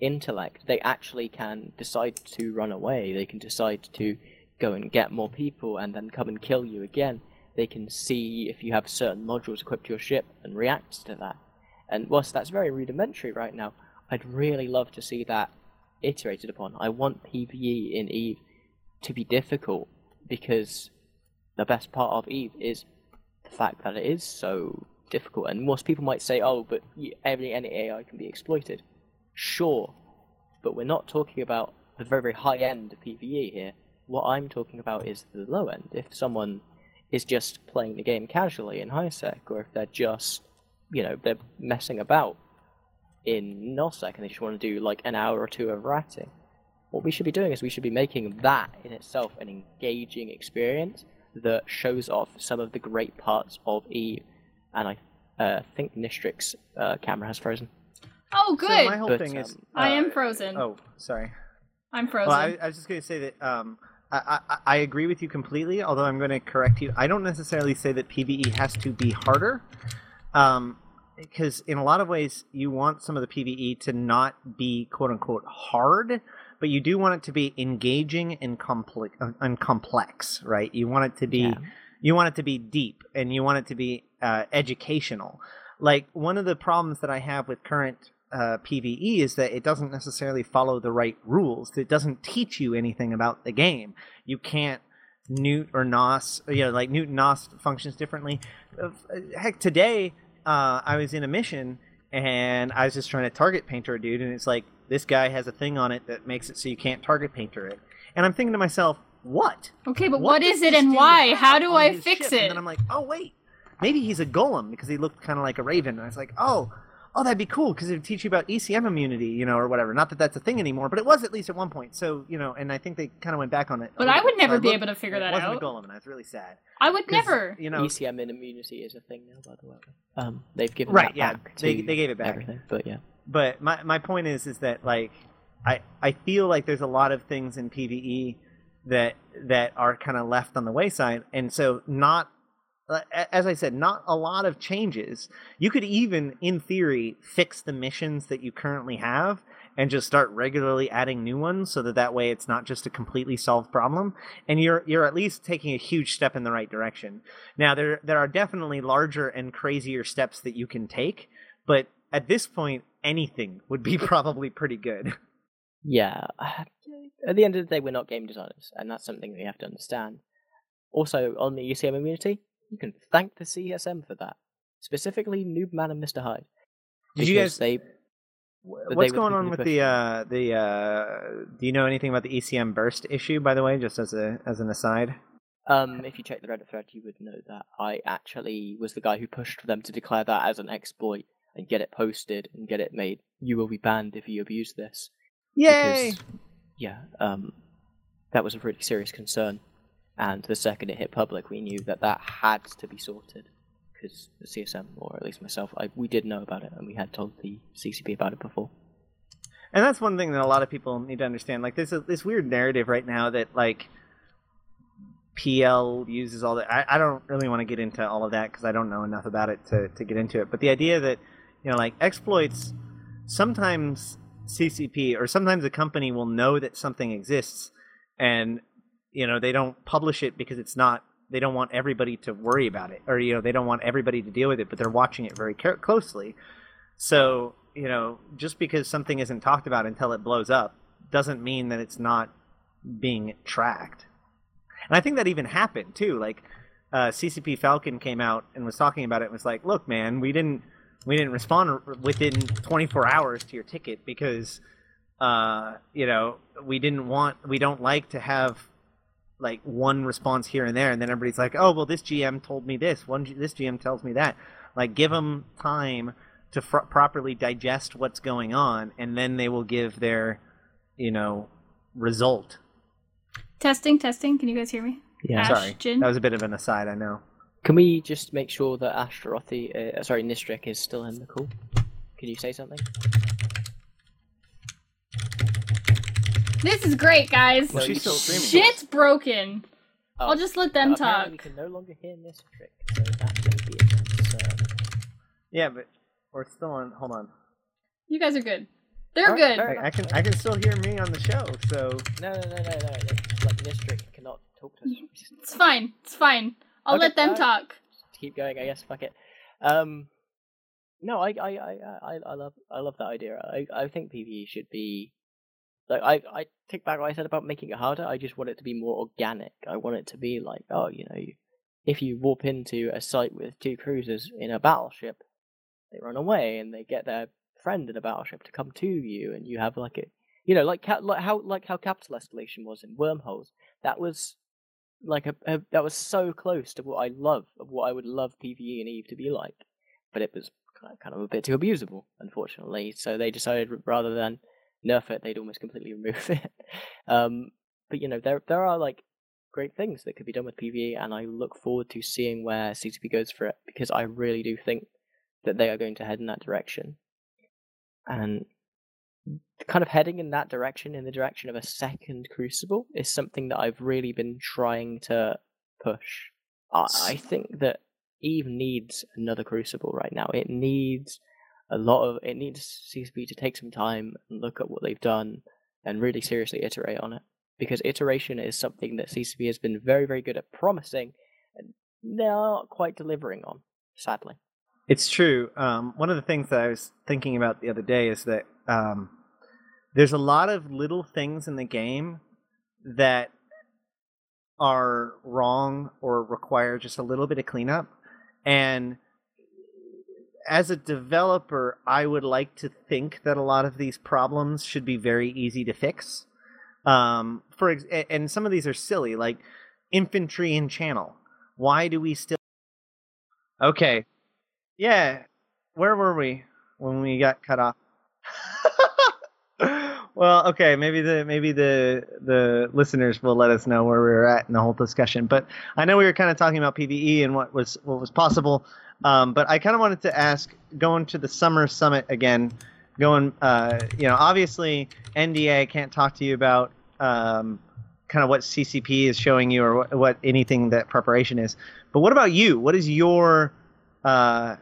intellect. They actually can decide to run away. They can decide to go and get more people and then come and kill you again. They can see if you have certain modules equipped to your ship and react to that. And whilst that's very rudimentary right now, I'd really love to see that iterated upon. I want PvE in Eve to be difficult because the best part of Eve is the fact that it is so difficult. And most people might say, "Oh, but every any AI can be exploited." Sure, but we're not talking about the very very high end PVE here. What I'm talking about is the low end. If someone is just playing the game casually in high sec, or if they're just, you know, they're messing about in nullsec and they just want to do like an hour or two of ratting, what we should be doing is we should be making that in itself an engaging experience that shows off some of the great parts of Eve. And I uh, think Nistrix uh, camera has frozen. oh, good. So my whole But, thing is, um, I am uh, frozen. Oh, sorry. I'm frozen. Well, I, I was just going to say that um, I, I, I agree with you completely. Although I'm going to correct you, I don't necessarily say that PVE has to be harder, um, because in a lot of ways you want some of the PVE to not be quote unquote hard, but you do want it to be engaging and complex, and complex, right? You want it to be Yeah. you want it to be deep and you want it to be uh, educational. Like one of the problems that I have with current uh, PVE is that it doesn't necessarily follow the right rules. It doesn't teach you anything about the game. You can't Neut or Nos, you know, like Neut and Nos functions differently. Uh, Heck, today uh, I was in a mission and I was just trying to target painter a dude, and it's like this guy has a thing on it that makes it so you can't target painter it. And I'm thinking to myself, what? okay, but what what does is it and why? How do I fix ship? it? And then I'm like, oh wait, maybe he's a golem because he looked kind of like a raven. And I was like, oh, oh, that'd be cool because it would teach you about ECM immunity, you know, or whatever. Not that that's a thing anymore, but it was at least at one point. So you know, and I think they kind of went back on it. But I would bit. So never be looked- able to figure it that wasn't out. a golem, and I was really sad. I would 'Cause, never. You know, ECM and immunity is a thing now, by the way. Um, they've given Right, that yeah. back They- to they gave it back. Everything, but yeah. But my my point is is that like I I feel like there's a lot of things in PVE that that are kind of left on the wayside, and so not as I said, not a lot of changes. You could even, in theory, fix the missions that you currently have and just start regularly adding new ones so that that way it's not just a completely solved problem. And you're you're at least taking a huge step in the right direction. Now there there are definitely larger and crazier steps that you can take but at this point anything would be probably pretty good Yeah. At the end of the day, we're not game designers, and that's something we have to understand. Also, on the ECM immunity, you can thank the CSM for that. Specifically, Noobman and Mr. Hyde. Did you guys- They, Wh- they What's going on with the uh, the uh, do you know anything about the ECM burst issue by the way just as a as an aside um, if you check the Reddit thread, you would know that I actually was the guy who pushed for them to declare that as an exploit and get it posted and get it made. You will be banned if you abuse this. Yay! Because, yeah, um, that was a really serious concern. And the second it hit public, we knew that that had to be sorted. Because the CSM, or at least myself, I, we did know about it, and we had told the CCP about it before. And that's one thing that a lot of people need to understand. Like, there's a, this weird narrative right now that like PL uses all that. I, I don't really want to get into all of that because I don't know enough about it to to get into it. But the idea that you know, like exploits, sometimes CCP or sometimes a company will know that something exists, and you know they don't publish it because it's not. They don't want everybody to worry about it, or you know they don't want everybody to deal with it, but they're watching it very care- closely. So, you know, just because something isn't talked about until it blows up doesn't mean that it's not being tracked. And I think that even happened too. Like uh, CCP Falcon came out and was talking about it and was like, "Look, man, we didn't we didn't respond within 24 hours to your ticket because uh, you know, we didn't want we don't like to have like one response here and there and then everybody's like, "Oh, well this GM told me this, one G- this GM tells me that." Like give them time to fr- properly digest what's going on and then they will give their, you know, result. Testing, testing. Can you guys hear me? Yeah. Ash, Sorry. Jin? That was a bit of an aside, I know. Can we just make sure that Ashterothi, uh, sorry, Nistrik is still in the call? Can you say something? This is great, guys. Well, she's still streaming. Shit's broken. Oh, I'll just let them apparently talk. We can no longer hear Nistrik, so that may be a concern. Yeah, but we're still on. Hold on. You guys are good. They're Alright, good. fair I, I can I can still hear me on the show. So No, no, no, no, no. It's like Nistrik cannot talk to us. It's fine. It's fine. I'll Okay, let them talk. keep going. I guess. Fuck it. Um, no, I, I, I, I, I love, I love that idea. I, I think PVE should be like I, I take back what I said about making it harder. I just want it to be more organic. I want it to be like, oh, you know, if you warp into a site with two cruisers in a battleship, they run away and they get their friend in a battleship to come to you, and you have like a, you know, like like how like how capital escalation was in wormholes. That was like a, a that was so close to what I love of what I would love PVE and Eve to be like, but it was ki- kind of a bit too abusable, unfortunately. So they decided rather than nerf it, they'd almost completely remove it. Um, but you know, there there are like great things that could be done with PVE, and I look forward to seeing where CCP goes for it because I really do think that they are going to head in that direction, and kind of heading in that direction, in the direction of a second Crucible, is something that I've really been trying to push. I, I think that Eve needs another Crucible right now. It needs a lot of. It needs CCP to take some time and look at what they've done and really seriously iterate on it. Because iteration is something that CCP has been very, very good at promising and they're not quite delivering on, sadly. It's true. Um, one of the things that I was thinking about the other day is that um, there's a lot of little things in the game that are wrong or require just a little bit of cleanup. And as a developer, I would like to think that a lot of these problems should be very easy to fix. Um, for ex- and some of these are silly, like infantry in channel. Why do we still? Okay, yeah, where were we when we got cut off? well, okay, maybe the maybe the the listeners will let us know where we were at in the whole discussion. But I know we were kind of talking about PVE and what was what was possible. Um, but I kind of wanted to ask, going to the summer summit again, going, uh, you know, obviously NDA can't talk to you about um, kind of what CCP is showing you or what, what anything that preparation is. But what about you? What is your uh,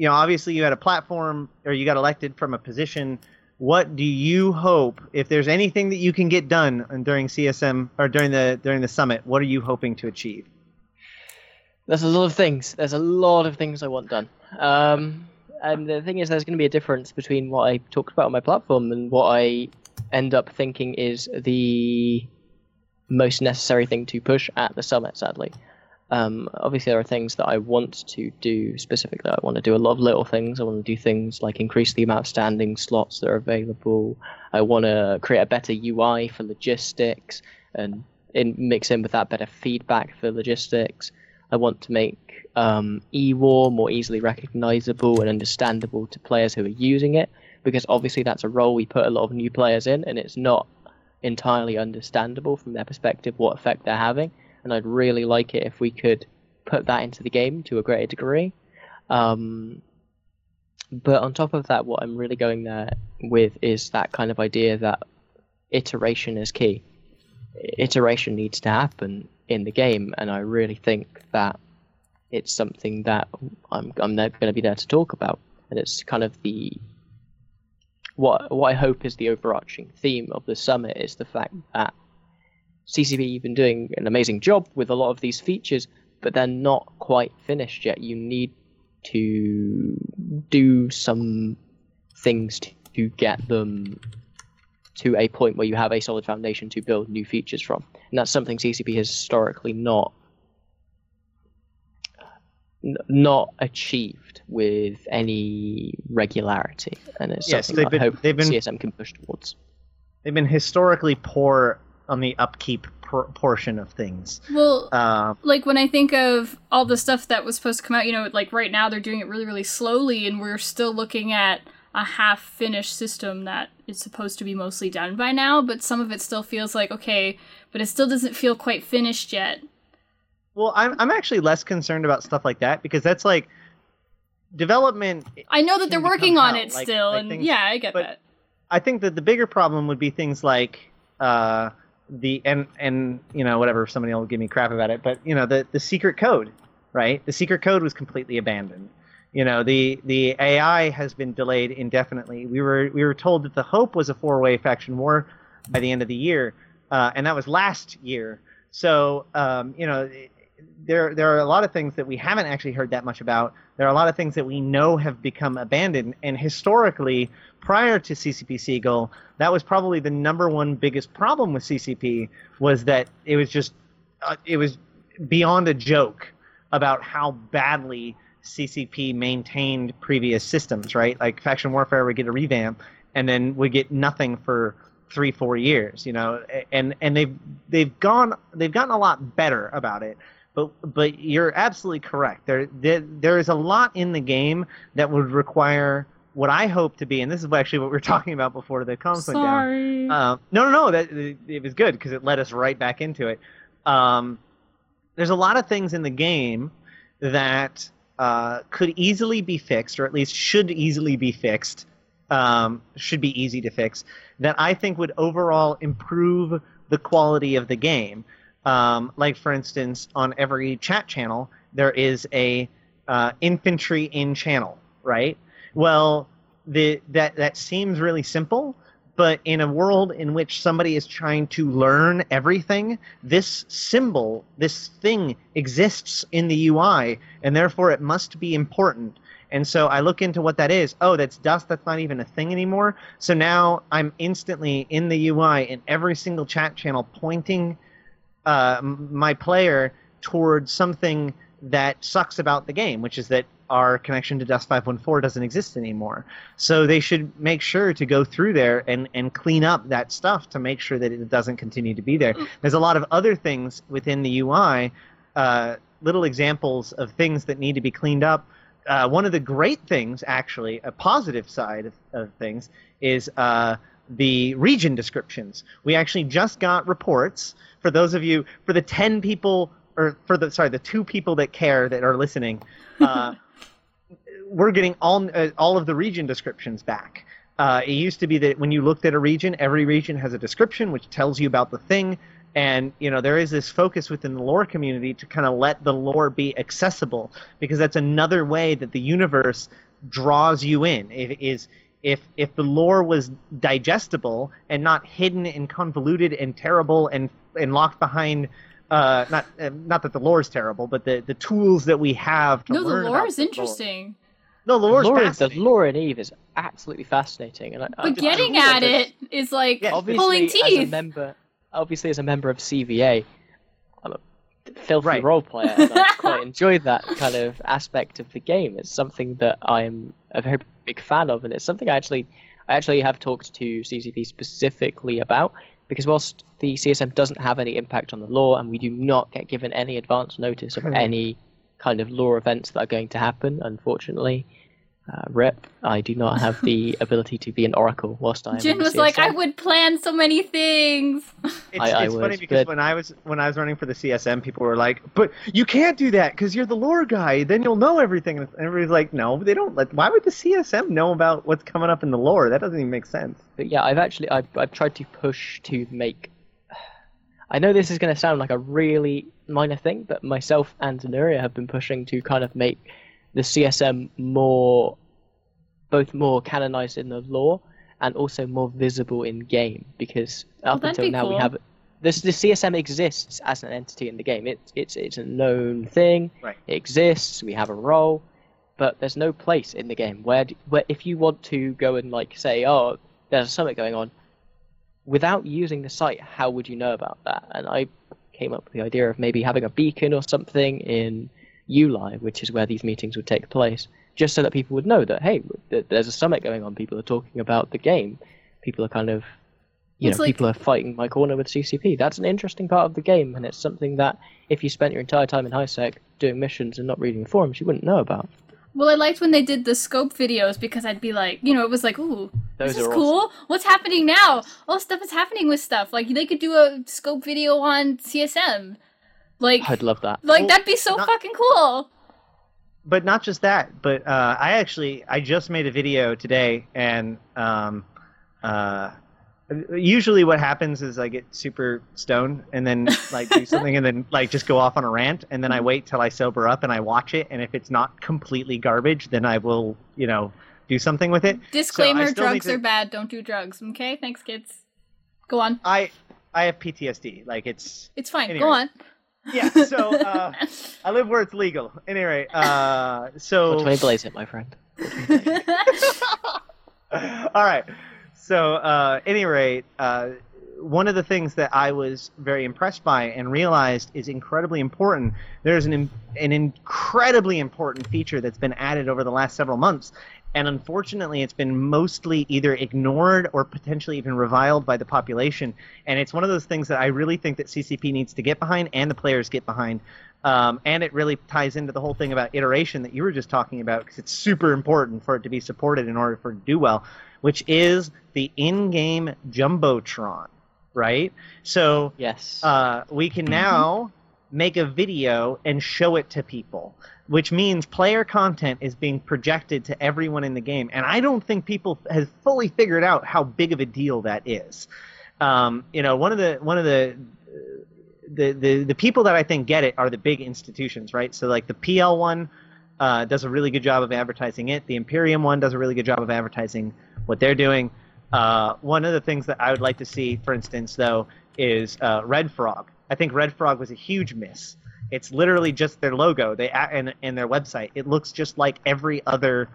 you know, obviously you had a platform or you got elected from a position. What do you hope if there's anything that you can get done during CSM or during the during the summit? What are you hoping to achieve? There's a lot of things. There's a lot of things I want done. Um, and the thing is, there's going to be a difference between what I talked about on my platform and what I end up thinking is the most necessary thing to push at the summit. Sadly, um, obviously, there are things that I want to do specifically. I want to do a lot of little things. I want to do things like increase the amount of standing slots that are available. I want to create a better UI for logistics and in, mix in with that better feedback for logistics. I want to make um, eWar more easily recognizable and understandable to players who are using it, because obviously that's a role we put a lot of new players in, and it's not entirely understandable from their perspective what effect they're having and I'd really like it if we could put that into the game to a greater degree. Um, but on top of that, what I'm really going there with is that kind of idea that iteration is key. Iteration needs to happen in the game, and I really think that it's something that I'm I'm going to be there to talk about, and it's kind of the what what I hope is the overarching theme of the summit is the fact that CCP have been doing an amazing job with a lot of these features, but they're not quite finished yet. You need to do some things to, to get them to a point where you have a solid foundation to build new features from. And that's something CCP has historically not n- not achieved with any regularity, and it's Yes, something they've been- hope they've been- CSM can push towards. They've been historically poor on the upkeep por- portion of things. Well, Uh, like when I think of all the stuff that was supposed to come out, you know, like right now they're doing it really, really slowly, and we're still looking at a half finished system that is supposed to be mostly done by now, but some of it still feels like, okay, but it still doesn't feel quite finished yet. well, I'm I'm actually less concerned about stuff like that because that's like development. I know that they're working on it like- still, like and things- yeah, I get but- that. I think that the bigger problem would be things like uh, the and and you know whatever somebody will give me crap about it, but you know the the secret code, right? The secret code was completely abandoned. You know the the AI has been delayed indefinitely. We were we were told that the hope was a four way faction war by the end of the year, uh, and that was last year. So um, you know there there are a lot of things that we haven't actually heard that much about. There are a lot of things that we know have become abandoned, and historically, prior to CCP Seagull, that was probably the number one biggest problem with CCP was that it was just uh, it was beyond a joke about how badly CCP maintained previous systems. Right, like faction warfare would get a revamp, and then we get nothing for three four years. You know, and and they've they've gone they've gotten a lot better about it but but you're absolutely correct. There, there there is a lot in the game that would require what I hope to be, and this is actually what we were talking about before the comms went down. Sorry. Um, no, no, no. That it was good because it led us right back into it. Um, there's a lot of things in the game that uh, could easily be fixed, or at least should easily be fixed. Um, should be easy to fix. That I think would overall improve the quality of the game. Um, like for instance, on every chat channel, there is a uh, infantry in channel, right? Well, the that that seems really simple, but in a world in which somebody is trying to learn everything, this symbol, this thing exists in the UI, and therefore it must be important. And so I look into what that is. Oh, that's dust. That's not even a thing anymore. So now I'm instantly in the UI in every single chat channel pointing uh, my player towards something that sucks about the game, which is that our connection to Dust 514 doesn't exist anymore. So they should make sure to go through there and, and clean up that stuff to make sure that it doesn't continue to be there. There's a lot of other things within the UI, uh, little examples of things that need to be cleaned up. Uh, one of the great things, actually, a positive side of, of things, is uh, the region descriptions. We actually just got reports for those of you, for the 10 people, or for the, sorry, the two people that care that are listening. Uh, we're getting all uh, all of the region descriptions back. Uh, it used to be that when you looked at a region, every region has a description which tells you about the thing, and you know there is this focus within the lore community to kind of let the lore be accessible because that's another way that the universe draws you in it is if if the lore was digestible and not hidden and convoluted and terrible and and locked behind uh, not uh, not that the lore is terrible, but the, the tools that we have to No, the lore about is the interesting. No, the lore is Lore, the fascinating. lore in Eve is absolutely fascinating, and I, I But just- getting I at it is like Yeah, obviously pulling as a member, obviously as a member of CVA, I'm a filthy Right. role player, and I quite enjoy that kind of aspect of the game. It's something that I am a very big fan of, and it's something I actually, I actually have talked to CCP specifically about because whilst the CSM doesn't have any impact on the lore, and we do not get given any advance notice of Hmm. any kind of lore events that are going to happen, unfortunately. Uh, rep, I do not have the ability to be an oracle whilst I am. Jin in the was like, I would plan so many things. It's, I- I funny was, because but- when I was when I was running for the CSM, people were like, "But you can't do that because you're the lore guy. Then you'll know everything." And everybody's like, "No, they don't. Like, why would the CSM know about what's coming up in the lore? That doesn't even make sense." But yeah, I've actually I've, I've tried to push to make. I know this is going to sound like a really minor thing, but myself and Xenuria have been pushing to kind of make the CSM more, both more canonized in the lore and also more visible in game because up until be now we have this the CSM exists as an entity in the game. It's it's it's a known thing. Right. It exists. We have a role, but there's no place in the game where where if you want to go and like say, oh, there's a summit going on, without using the site, how would you know about that? And I came up with the idea of maybe having a beacon or something in Yulai, which is where these meetings would take place, just so that people would know that hey, there's a summit going on. People are talking about the game. People are kind of, you It's know, like- people are fighting my corner with CCP. That's an interesting part of the game, and it's something that if you spent your entire time in HiSec doing missions and not reading the forums, you wouldn't know about. Well, I liked when they did the scope videos because I'd be like, you know, it was like, ooh, Those this is are cool. What's happening now? Oh, stuff is happening with stuff. Like they could do a scope video on CSM. Like, I'd love that. like Well, that'd be so not- fucking cool. But not just that but uh, i actually i just made a video today and um, uh, usually what happens is i get super stoned and then like do something and then like just go off on a rant and then i wait till i sober up and i watch it and if it's not completely garbage then i will you know do something with it Disclaimer: need drugs to- are bad. Don't do drugs. Okay, thanks, kids. Go on. i i have ptsd like it's It's fine. Anyway. Go on. Yeah so uh, i live where it's legal anyway uh, so 420 blaze it, my friend. All right. So, uh, any rate, uh, one of the things that I was very impressed by and realized is incredibly important. There's an im- an incredibly important feature that's been added over the last several months, and unfortunately, it's been mostly either ignored or potentially even reviled by the population. And it's one of those things that I really think that CCP needs to get behind and the players get behind. Um, and it really ties into the whole thing about iteration that you were just talking about because it's super important for it to be supported in order for it to do well, which is the in-game jumbotron, right? So Yes. uh, we can now make a video and show it to people, which means player content is being projected to everyone in the game. And I don't think people have fully figured out how big of a deal that is. Um, you know, one of the one of the the, the the people that I think get it are the big institutions, right? So like the PL one uh, does a really good job of advertising it. The Imperium one does a really good job of advertising what they're doing. Uh, one of the things that I would like to see, for instance, though, is uh, Red Frog. I think Red Frog was a huge miss. It's literally just their logo, they and and their website. It looks just like every other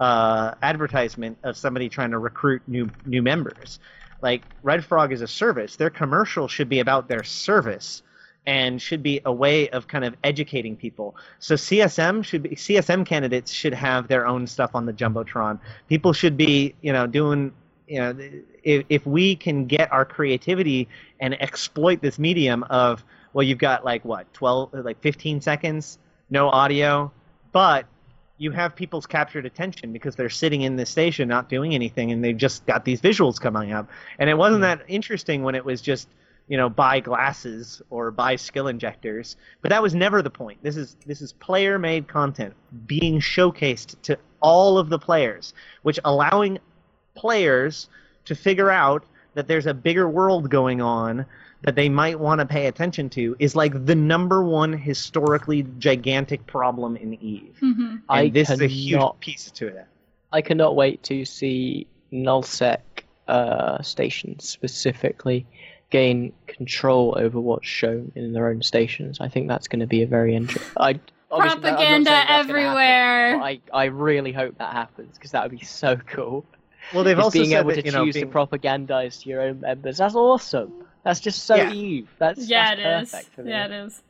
uh, advertisement of somebody trying to recruit new new members. Like Red Frog is a service. Their commercial should be about their service and should be a way of kind of educating people. So CSM should be CSM candidates should have their own stuff on the jumbotron. People should be, you know, doing you know, if, if we can get our creativity and exploit this medium of well, you've got like what 12 like 15 seconds, no audio, but you have people's captured attention because they're sitting in the station not doing anything and they've just got these visuals coming up. And it wasn't that interesting when it was just, you know, buy glasses or buy skill injectors. But that was never the point. This is this is player made content being showcased to all of the players, which allowing players to figure out that there's a bigger world going on that they might want to pay attention to is like the number one historically gigantic problem in Eve. hmm And I this is a huge piece to it. I cannot wait to see nullsec uh, stations specifically gain control over what's shown in their own stations. I think that's going to be a very interesting. I obviously, I'm not saying Propaganda that's gonna happen, everywhere. but I I really hope that happens because that would be so cool. Well, they've Just also being said able that, to you know, choose being- to propagandize to your own members. That's awesome. That's just so Yeah. Eve. That's Yeah, that's it is. perfect for me. Yeah, it is.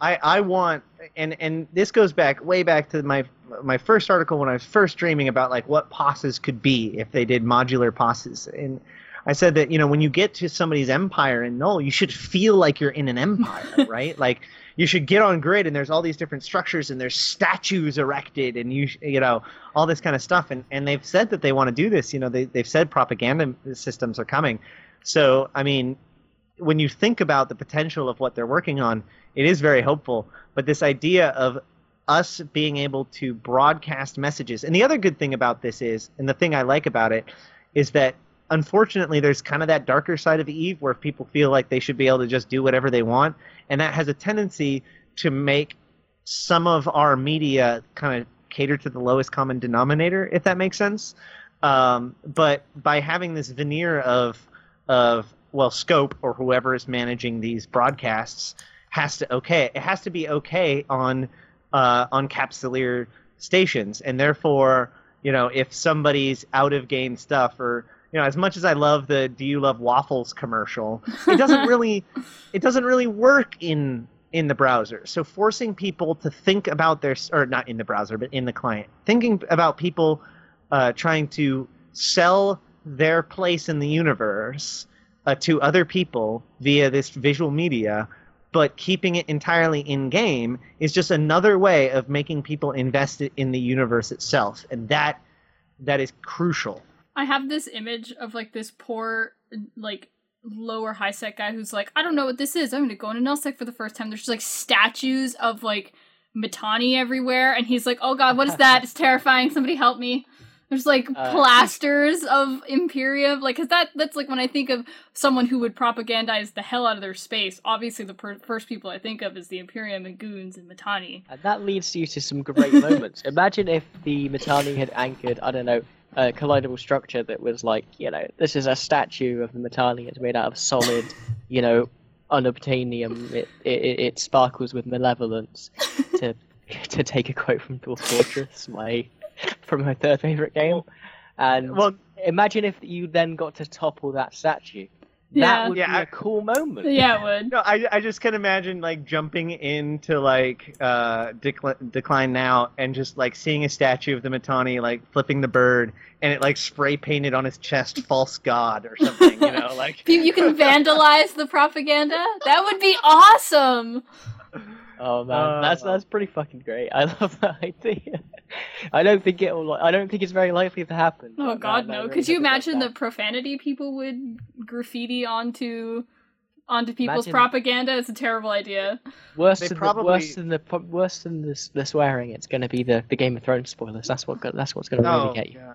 I, I want and and this goes back way back to my my first article when I was first dreaming about like what posses could be if they did modular posses and I said that you know when you get to somebody's empire in Null you should feel like you're in an empire right like you should get on grid and there's all these different structures and there's statues erected and you you know all this kind of stuff and and they've said that they want to do this you know they they've said propaganda systems are coming so I mean when you think about the potential of what they're working on, it is very hopeful. But this idea of us being able to broadcast messages, and the other good thing about this is, and the thing I like about it, is that unfortunately there's kind of that darker side of Eve where people feel like they should be able to just do whatever they want, and that has a tendency to make some of our media kind of cater to the lowest common denominator, if that makes sense. Um, but by having this veneer of of well, Scope or whoever is managing these broadcasts has to okay. It has to be okay on uh, on Capsuleer stations, and therefore, you know, if somebody's out of game stuff or you know, as much as I love the "Do you love waffles" commercial, it doesn't really, it doesn't really work in in the browser. So forcing people to think about their or not in the browser, but in the client, thinking about people uh, trying to sell their place in the universe uh, to other people via this visual media, but keeping it entirely in game is just another way of making people invested in the universe itself, and that that is crucial. I have this image of like this poor like lower high sec guy who's like, I don't know what this is. I'm gonna go into nullsec for the first time. There's just like statues of like Mittani everywhere, and he's like, Oh god, what is that? It's terrifying. Somebody help me. There's like Uh, plasters of Imperium, like, cause that that's like when I think of someone who would propagandize the hell out of their space. Obviously, the per- first people I think of is the Imperium and Goons and Mittani. And that leads you to some great moments. Imagine if the Mittani had anchored, I don't know, a collidable structure that was like, you know, this is a statue of the Mittani. It's made out of solid, you know, unobtainium. It, it, it it sparkles with malevolence. to to take a quote from Dwarf Fortress, my from my third favorite game. And Well, imagine if you then got to topple that statue. Yeah. That would Yeah, be I- a cool moment. Yeah, it would. No, I, I just can imagine like jumping into like uh, Decl- Deklein Now and just like seeing a statue of the Mittani like flipping the bird and it like spray painted on his chest "False God" or something, you know, like You, you can vandalize the propaganda. That would be awesome. Oh man, Uh, that's that's pretty fucking great. I love that idea. I don't think it will. I don't think it's very likely to happen. Oh God, man, I no! really Could you hope it does imagine the profanity people would graffiti onto onto people's Imagine- propaganda? It's a terrible idea. worse They than probably- the, worse than the worse than the, the swearing? It's going to be the, the Game of Thrones spoilers. That's what that's what's going to really get you. yeah.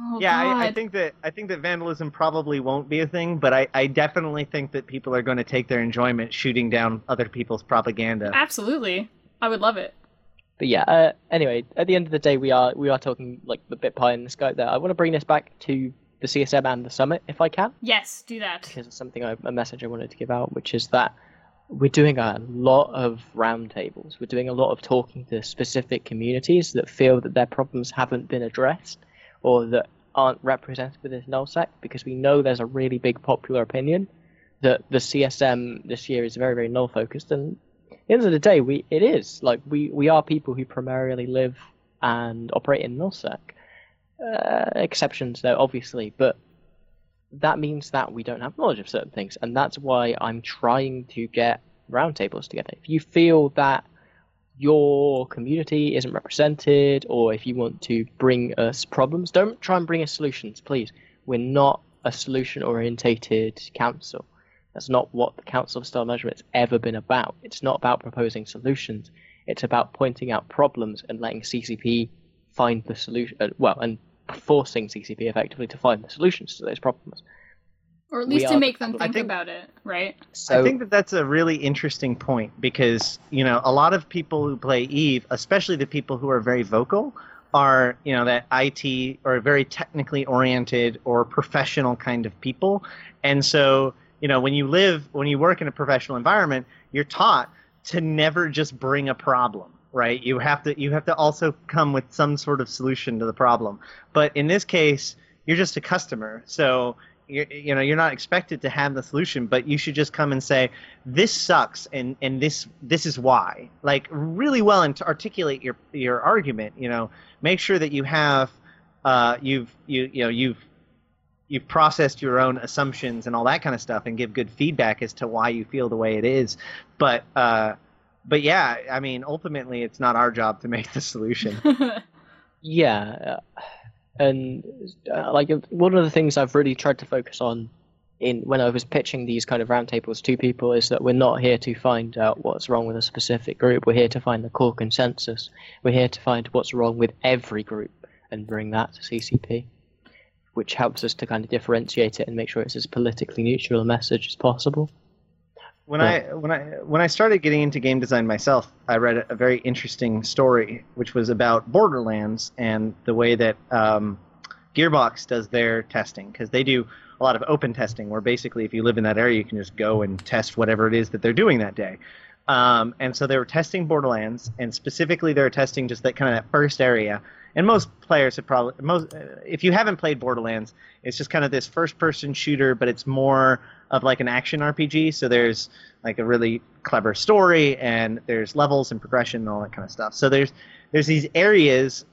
Oh yeah, I, I think that I think that vandalism probably won't be a thing, but I, I definitely think that people are going to take their enjoyment shooting down other people's propaganda. absolutely. I would love it. But yeah. Uh, anyway, at the end of the day, we are we are talking like the bit pie in the sky. There, I want to bring this back to the CSM and the summit if I can. Yes, do that. because it's something I, a message I wanted to give out, which is that we're doing a lot of roundtables. We're doing a lot of talking to specific communities that feel that their problems haven't been addressed or that aren't represented within nullsec because we know there's a really big popular opinion that the CSM this year is very very null focused and at the end of the day we it is. Like we we are people who primarily live and operate in nullsec uh, exceptions though obviously. But that means that we don't have knowledge of certain things, and that's why I'm trying to get roundtables together. If you feel that your community isn't represented, or if you want to bring us problems, don't try and bring us solutions, please. We're not a solution orientated council. That's not what the Council of Stellar Management's ever been about. It's not about proposing solutions. It's about pointing out problems and letting CCP find the solution. Uh, well, and forcing CCP effectively to find the solutions to those problems. Or at least We to are- make them think think- about it, right? So I think that that's a really interesting point because you know a lot of people who play Eve, especially the people who are very vocal, are you know that IT or very technically oriented or professional kind of people, and so you know when you live when you work in a professional environment, you're taught to never just bring a problem right? You have to you have to also come with some sort of solution to the problem. But in this case you're just a customer. So you you know you're not expected to have the solution but you should just come and say this sucks and and this this is why. Like really well and to articulate your your argument you know. Make sure that you have uh you've you you know you've you've processed your own assumptions and all that kind of stuff and give good feedback as to why you feel the way it is. But uh but yeah i mean ultimately it's not our job to make the solution. Yeah, uh, and uh, like one of the things I've really tried to focus on in when I was pitching these kind of roundtables to people is that we're not here to find out what's wrong with a specific group. We're here to find the core consensus. We're here to find what's wrong with every group and bring that to CCP, which helps us to kind of differentiate it and make sure it's as politically neutral a message as possible. When I when I when I started getting into game design myself, I read a, very interesting story, which was about Borderlands and the way that um, Gearbox does their testing, because they do a lot of open testing, where basically if you live in that area, you can just go and test whatever it is that they're doing that day. Um, and so they were testing Borderlands, and specifically they were testing just that kind of that first area. And most players have probably most if you haven't played Borderlands, it's just kind of this first-person shooter, but it's more of like an action RPG. So there's like a really clever story, and there's levels and progression and all that kind of stuff. So there's there's these areas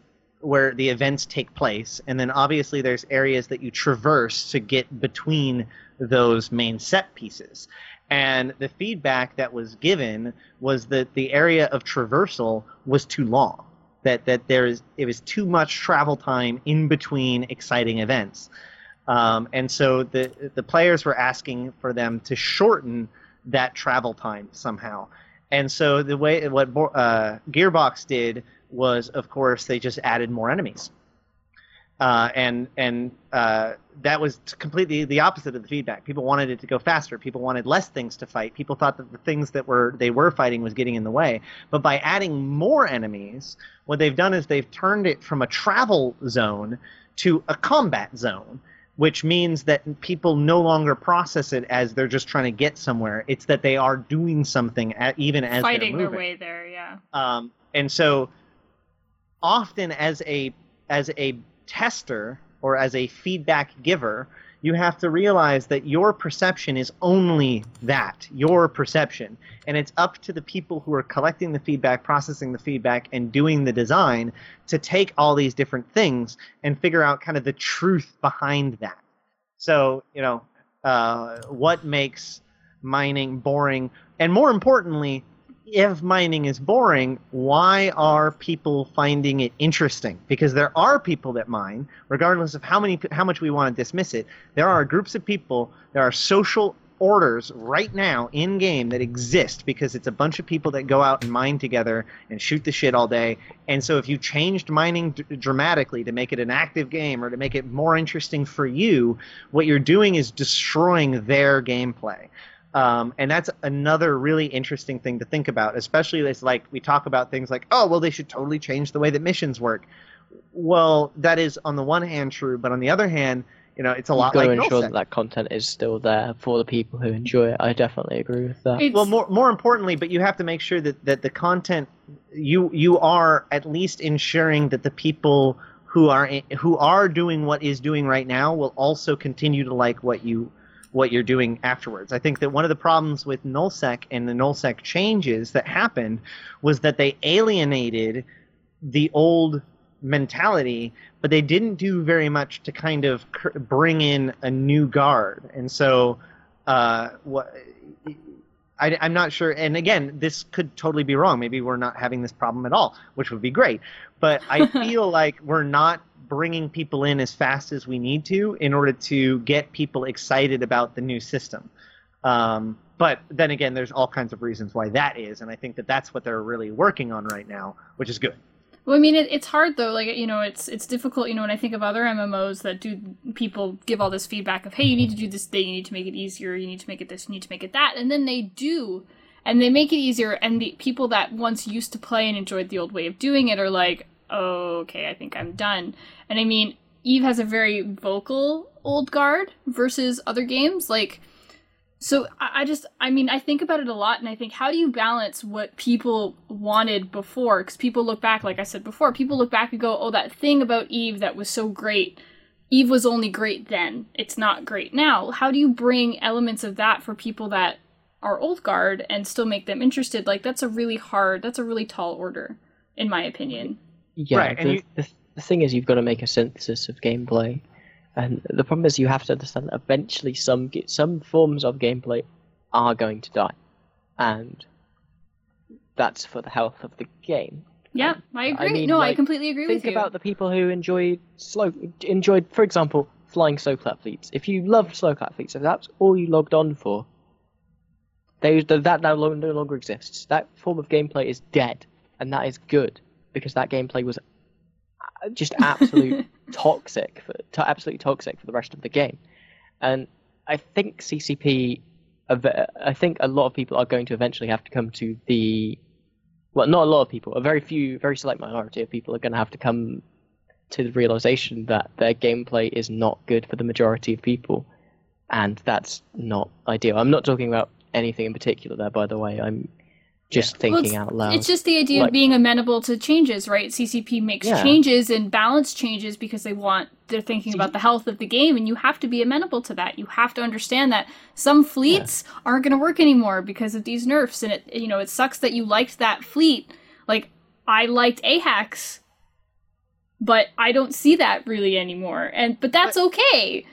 where the events take place, and then obviously there's areas that you traverse to get between those main set pieces. And the feedback that was given was that the area of traversal was too long. That that there is it was too much travel time in between exciting events. Um, and so the the players were asking for them to shorten that travel time somehow. And so the way what uh, Gearbox did was, of course, they just added more enemies. Uh, and and uh, that was completely the opposite of the feedback. People wanted it to go faster. People wanted less things to fight. People thought that the things that were they were fighting was getting in the way. But by adding more enemies, what they've done is they've turned it from a travel zone to a combat zone, which means that people no longer process it as they're just trying to get somewhere. It's that they are doing something even as Fighting they're their way there, yeah. Um, and so often as a as a tester or as a feedback giver, you have to realize that your perception is only that, your perception. And it's up to the people who are collecting the feedback, processing the feedback, and doing the design to take all these different things and figure out kind of the truth behind that. So, you know, uh, what makes mining boring? And more importantly, if mining is boring, why are people finding it interesting? Because there are people that mine, regardless of how many how much we want to dismiss it. There are groups of people, there are social orders right now in game that exist because it's a bunch of people that go out and mine together and shoot the shit all day. And so if you changed mining d- dramatically to make it an active game or to make it more interesting for you, what you're doing is destroying their gameplay. Um, and that's another really interesting thing to think about, especially as like we talk about things like, oh, well, they should totally change the way that missions work. Well, that is on the one hand true, but on the other hand, you know, it's a lot. You've lot got like to ensure that that content is still there for the people who enjoy it. I definitely agree with that. It's, well more more importantly but you have to make sure that, that the content you you are at least ensuring that the people who are who are doing what is doing right now will also continue to like what you what you're doing afterwards. I think that one of the problems with nullsec and the nullsec changes that happened was that they alienated the old mentality, but they didn't do very much to kind of cr- bring in a new guard. And so, uh, what I, I'm not sure. And again, this could totally be wrong. Maybe we're not having this problem at all, which would be great. But I feel like we're not bringing people in as fast as we need to in order to get people excited about the new system. Um, but then again, there's all kinds of reasons why that is, and I think that that's what they're really working on right now, which is good. Well, I mean, it, it's hard though. Like you know, it's it's difficult. You know, when I think of other MMOs that do people give all this feedback of, hey, you need to do this thing, you need to make it easier, you need to make it this, you need to make it that, and then they do, and they make it easier, and the people that once used to play and enjoyed the old way of doing it are like, okay, I think I'm done. And I mean, Eve has a very vocal old guard versus other games like so I just, I mean, I think about it a lot, and I think, how do you balance what people wanted before? Because people look back, like I said before, people look back and go, "Oh, that thing about Eve that was so great, Eve was only great then. It's not great now." How do you bring elements of that for people that are old guard and still make them interested? Like that's a really hard, that's a really tall order, in my opinion. Yeah, Right, and the, you- the, the thing is, you've got to make a synthesis of gameplay, and the problem is, you have to understand that eventually some some forms of gameplay are going to die, and that's for the health of the game. Yeah, I agree. mean, no, I completely agree with you. Think about the people who enjoyed slow, enjoyed, for example, flying slow cat fleets. If you loved slow cat fleets, if that's all you logged on for, they, that now no longer exists. That form of gameplay is dead, and that is good because that gameplay was uh, just absolute toxic, for, to, absolutely toxic for the rest of the game. And I think CCP, I think a lot of people are going to eventually have to come to the well, not a lot of people, a very few, very select minority of people are going to have to come to the realization that their gameplay is not good for the majority of people, and that's not ideal. I'm not talking about anything in particular there, by the way. I'm just Well, thinking it's- out loud. It's just the idea of being amenable to changes, right? CCP makes Yeah. changes and balance changes because they want they're thinking about the health of the game, and you have to be amenable to that. You have to understand that some fleets aren't going to work anymore because of these nerfs, and it you know it sucks that you liked that fleet. Like I liked AHACs, but I don't see that really anymore, and but that's okay.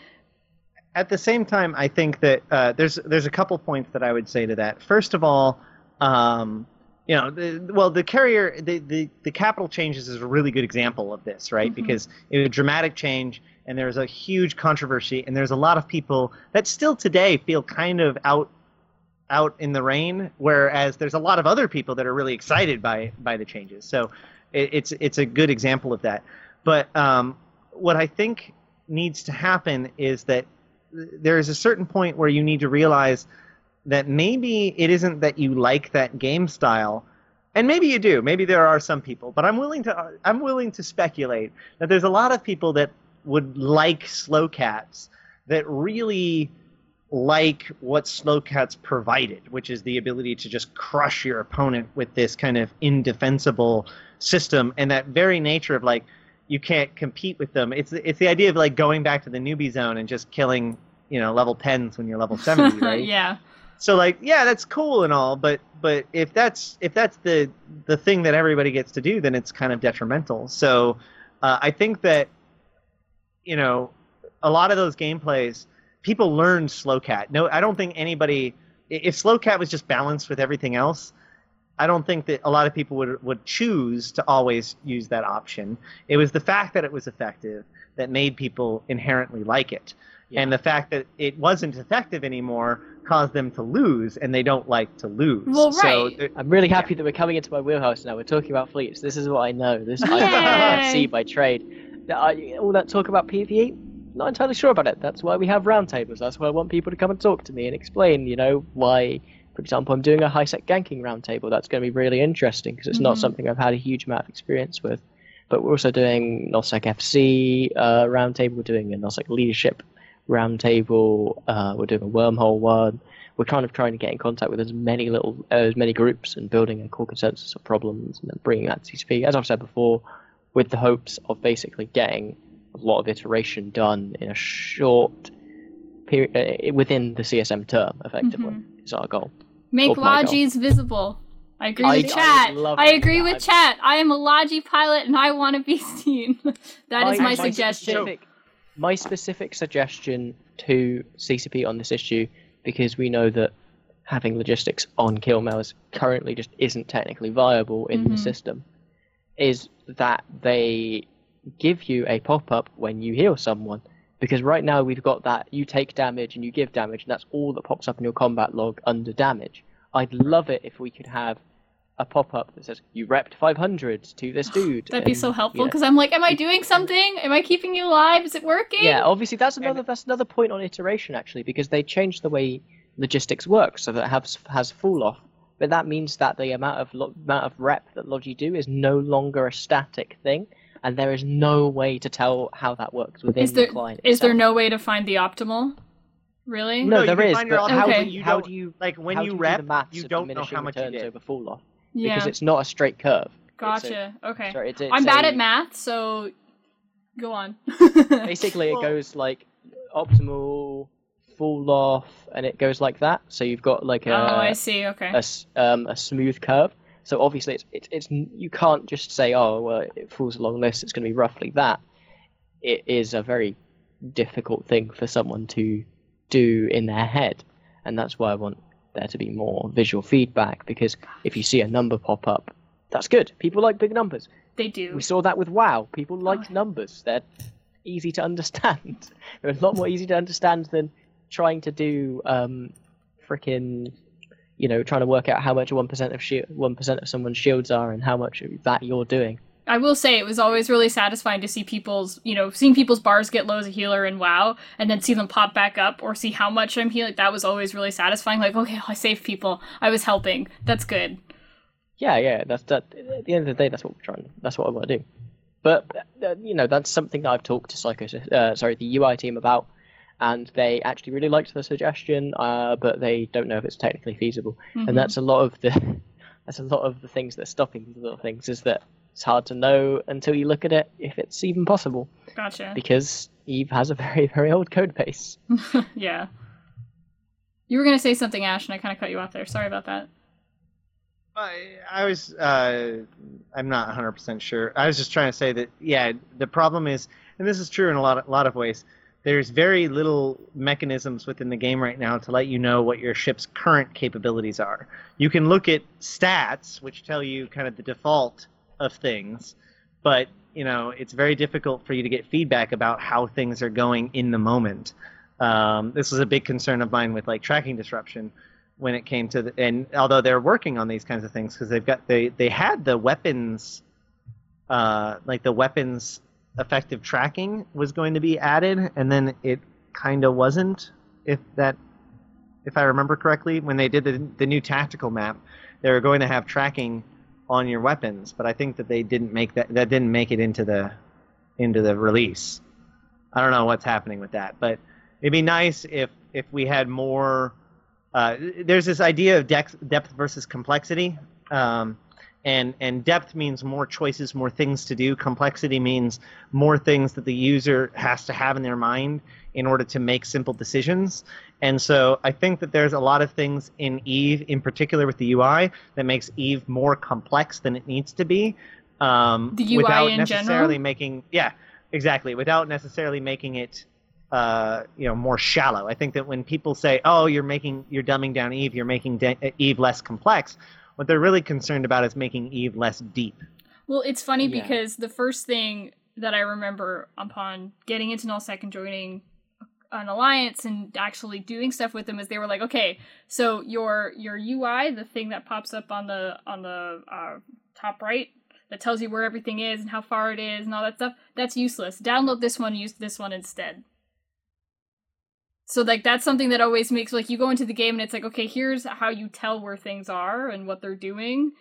at the same time, I think that uh, there's there's a couple points that I would say to that. First of all, um, you know, the, well, the carrier, the, the the capital changes is a really good example of this, right? Mhm. Because it was a dramatic change, and there's a huge controversy, and there's a lot of people that still today feel kind of out out in the rain, whereas there's a lot of other people that are really excited by by the changes. So it, it's it's a good example of that. But um, what I think needs to happen is that there is a certain point where you need to realize that maybe it isn't that you like that game style and maybe you do maybe there are some people but i'm willing to i'm willing to speculate that there's a lot of people that would like slow cats that really like what slow cats provided which is the ability to just crush your opponent with this kind of indefensible system and that very nature of like you can't compete with them. It's it's the idea of like going back to the newbie zone and just killing you know level tens when you're level seventy, right? yeah. So like yeah, that's cool and all, but but if that's if that's the the thing that everybody gets to do, then it's kind of detrimental. So uh, I think that you know a lot of those gameplays people learned slow cat. No, I don't think anybody if slow cat was just balanced with everything else. I don't think that a lot of people would would choose to always use that option. It was the fact that it was effective that made people inherently like it. Yeah. And the fact that it wasn't effective anymore caused them to lose, and they don't like to lose. Well, So right. there- I'm really happy that we're coming into my wheelhouse now. We're talking about fleets. This is what I know. This I, I see by trade. That I, all that talk about PvE, not entirely sure about it. That's why we have roundtables. That's why I want people to come and talk to me and explain, you know, why. For example, I'm doing a high sec ganking roundtable. That's going to be really interesting because it's not Mhm. something I've had a huge amount of experience with. But we're also doing nullsec FC uh, roundtable. We're doing a nullsec leadership roundtable. Uh, we're doing a wormhole one we're kind of trying to get in contact with as many little uh, as many groups and building a core consensus of problems and then bringing that to CCP. As I've said before, with the hopes of basically getting a lot of iteration done in a short period uh, within the CSM term. Effectively, Mhm. is our goal. Make. Logis visible. I agree with chat. I- agree with chat. I chat. would love I, want to. be seen. That is my agree with I'm- chat. I am a Logi pilot and I want to be seen. that is my. Specific, suggestion to CCP on this issue, because we know that having logistics on Killmails currently just isn't technically viable in Mhm. the system, is that they give you a pop up when you heal someone. Because right now we've got that you take damage and you give damage, and that's all that pops up in your combat log under damage. I'd love it if we could have a pop up that says you repped 500 to this dude. That'd be and, so helpful you know, because I'm like, am I doing something? Am I keeping you alive? Is it working? Yeah, obviously that's another that's another point on iteration actually because they changed the way logistics work so that it has has fall off. But that means that the amount of lo- amount of rep that Logi do is no longer a static thing, and there is no way to tell how that works within Is there the client. is there no way to find the optimal? Really? No, you there can is, find your but how Okay. do you, you how don't- you Like when how you do you rep, do the maths you don't know how much you returns did. over fall off Yeah. because it's not a straight curve. It's a- Gotcha. okay. sorry, it's, it's I'm bad a- at math, so go on. Basically, Well- it goes like optimal, fall off, and it goes like that. So you've got like a oh, I see. Okay. a, s- um, a smooth curve. So obviously, it's, it's it's you can't just say, oh, well, it falls along this. It's going to be roughly that. It is a very difficult thing for someone to do in their head, and that's why I want there to be more visual feedback. Because if you see a number pop up, that's good. People like big numbers. they do. We saw that with WoW. People like numbers. They're easy to understand. They're a lot more easy to understand than trying to do um, freaking, you know, trying to work out how much one percent of one percent of someone's shields are, and how much of that you're doing. I will say it was always really satisfying to see people's, you know, seeing people's bars get low as a healer in WoW, and then see them pop back up, or see how much I'm healing. That was always really satisfying. Like, okay, I saved people. I was helping. That's good. Yeah, yeah. That's that. At the end of the day, that's what we're trying. That's what I want to do. But uh, you know, that's something that I've talked to Psycho, uh, sorry, the UI team about, and they actually really liked the suggestion, uh, but they don't know if it's technically feasible. Mhm. and that's a lot of the that's a lot of the things that are stopping these little things is that it's hard to know until you look at it if it's even possible Gotcha. because Eve has a very very old code base. yeah. You were gonna say something, Ash, and I kind of cut you off there. Sorry about that. I, I was, uh, I'm not 100% sure. I was just trying to say that, yeah, the problem is, and this is true in a lot of, lot of ways, there's very little mechanisms within the game right now to let you know what your ship's current capabilities are. You can look at stats, which tell you kind of the default of things, but, you know, it's very difficult for you to get feedback about how things are going in the moment. Um, this was a big concern of mine with, like, tracking disruption when it came to the, and although they're working on these kinds of things because they've got they they had the weapons uh like the weapons effective tracking was going to be added and then it kind of wasn't if that if i remember correctly when they did the, the new tactical map they were going to have tracking on your weapons but i think that they didn't make that that didn't make it into the into the release i don't know what's happening with that but it'd be nice if if we had more uh, there's this idea of depth, depth versus complexity, um, and and depth means more choices, more things to do. Complexity means more things that the user has to have in their mind in order to make simple decisions. And so I think that there's a lot of things in Eve, in particular with the UI, that makes Eve more complex than it needs to be. Um, The UI without in necessarily general? making yeah, exactly, without necessarily making it uh, you know more shallow. I think that when people say, "Oh, you're making you're dumbing down Eve, you're making de- Eve less complex," what they're really concerned about is making Eve less deep. Well, it's funny Yeah. because the first thing that I remember upon getting into nullsec and joining an alliance and actually doing stuff with them is they were like, okay, so your your UI, the thing that pops up on the on the uh, top right that tells you where everything is and how far it is and all that stuff, that's useless. Download this one, use this one instead. So like that's something that always makes like you go into the game and it's like, okay, here's how you tell where things are and what they're doing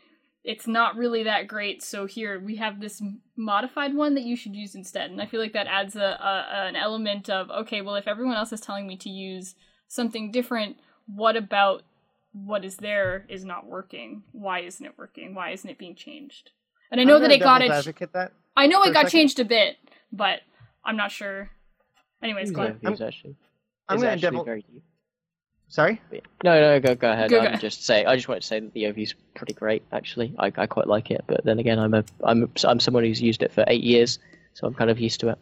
it's not really that great. So here we have this modified one that you should use instead, and I feel like that adds a, a an element of okay, well if everyone else is telling me to use something different, what about what is there is not working? Why isn't it working? Why isn't it being changed? And I know I'm that it got devil's it. Advocate that. I know it got second. changed a bit, but I'm not sure. Anyways, Who's go ahead. that? Who's actually? I'm gonna actually devil- very deep. Sorry. No, no, go go ahead. Go, I'm go. just say I just wanted to say that the OV's pretty great. Actually, I, I quite like it. But then again, I'm a I'm a, I'm someone who's used it for eight years, so I'm kind of used to it.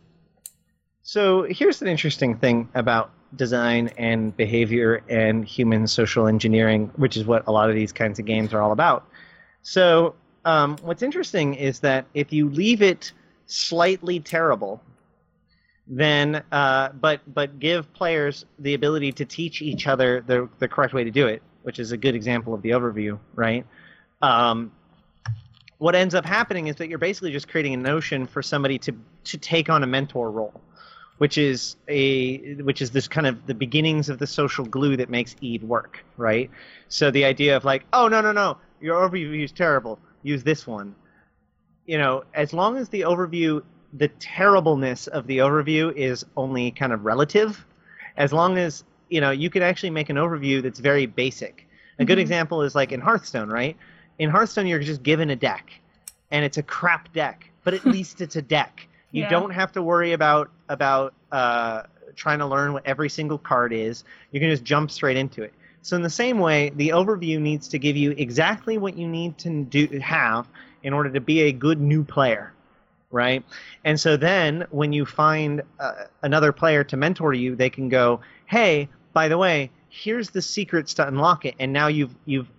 So here's an interesting thing about design and behavior and human social engineering, which is what a lot of these kinds of games are all about. So um, what's interesting is that if you leave it slightly terrible, then uh, but but give players the ability to teach each other the the correct way to do it, which is a good example of the overview, right? Um, what ends up happening is that you're basically just creating a notion for somebody to to take on a mentor role which is a which is this kind of the beginnings of the social glue that makes Eve work, right? So the idea of like, oh no no no, your overview is terrible. Use this one. You know, as long as the overview, the terribleness of the overview is only kind of relative, as long as you know you can actually make an overview that's very basic. A good Mhm. example is like in Hearthstone, right? In Hearthstone, you're just given a deck, and it's a crap deck, but at least it's a deck. You Yeah. don't have to worry about about uh, trying to learn what every single card is. You can just jump straight into it. So in the same way, the overview needs to give you exactly what you need to do have in order to be a good new player, right? And so then when you find uh, another player to mentor you, they can go, "Hey, by the way, here's the secrets to unlock it." And now you've you've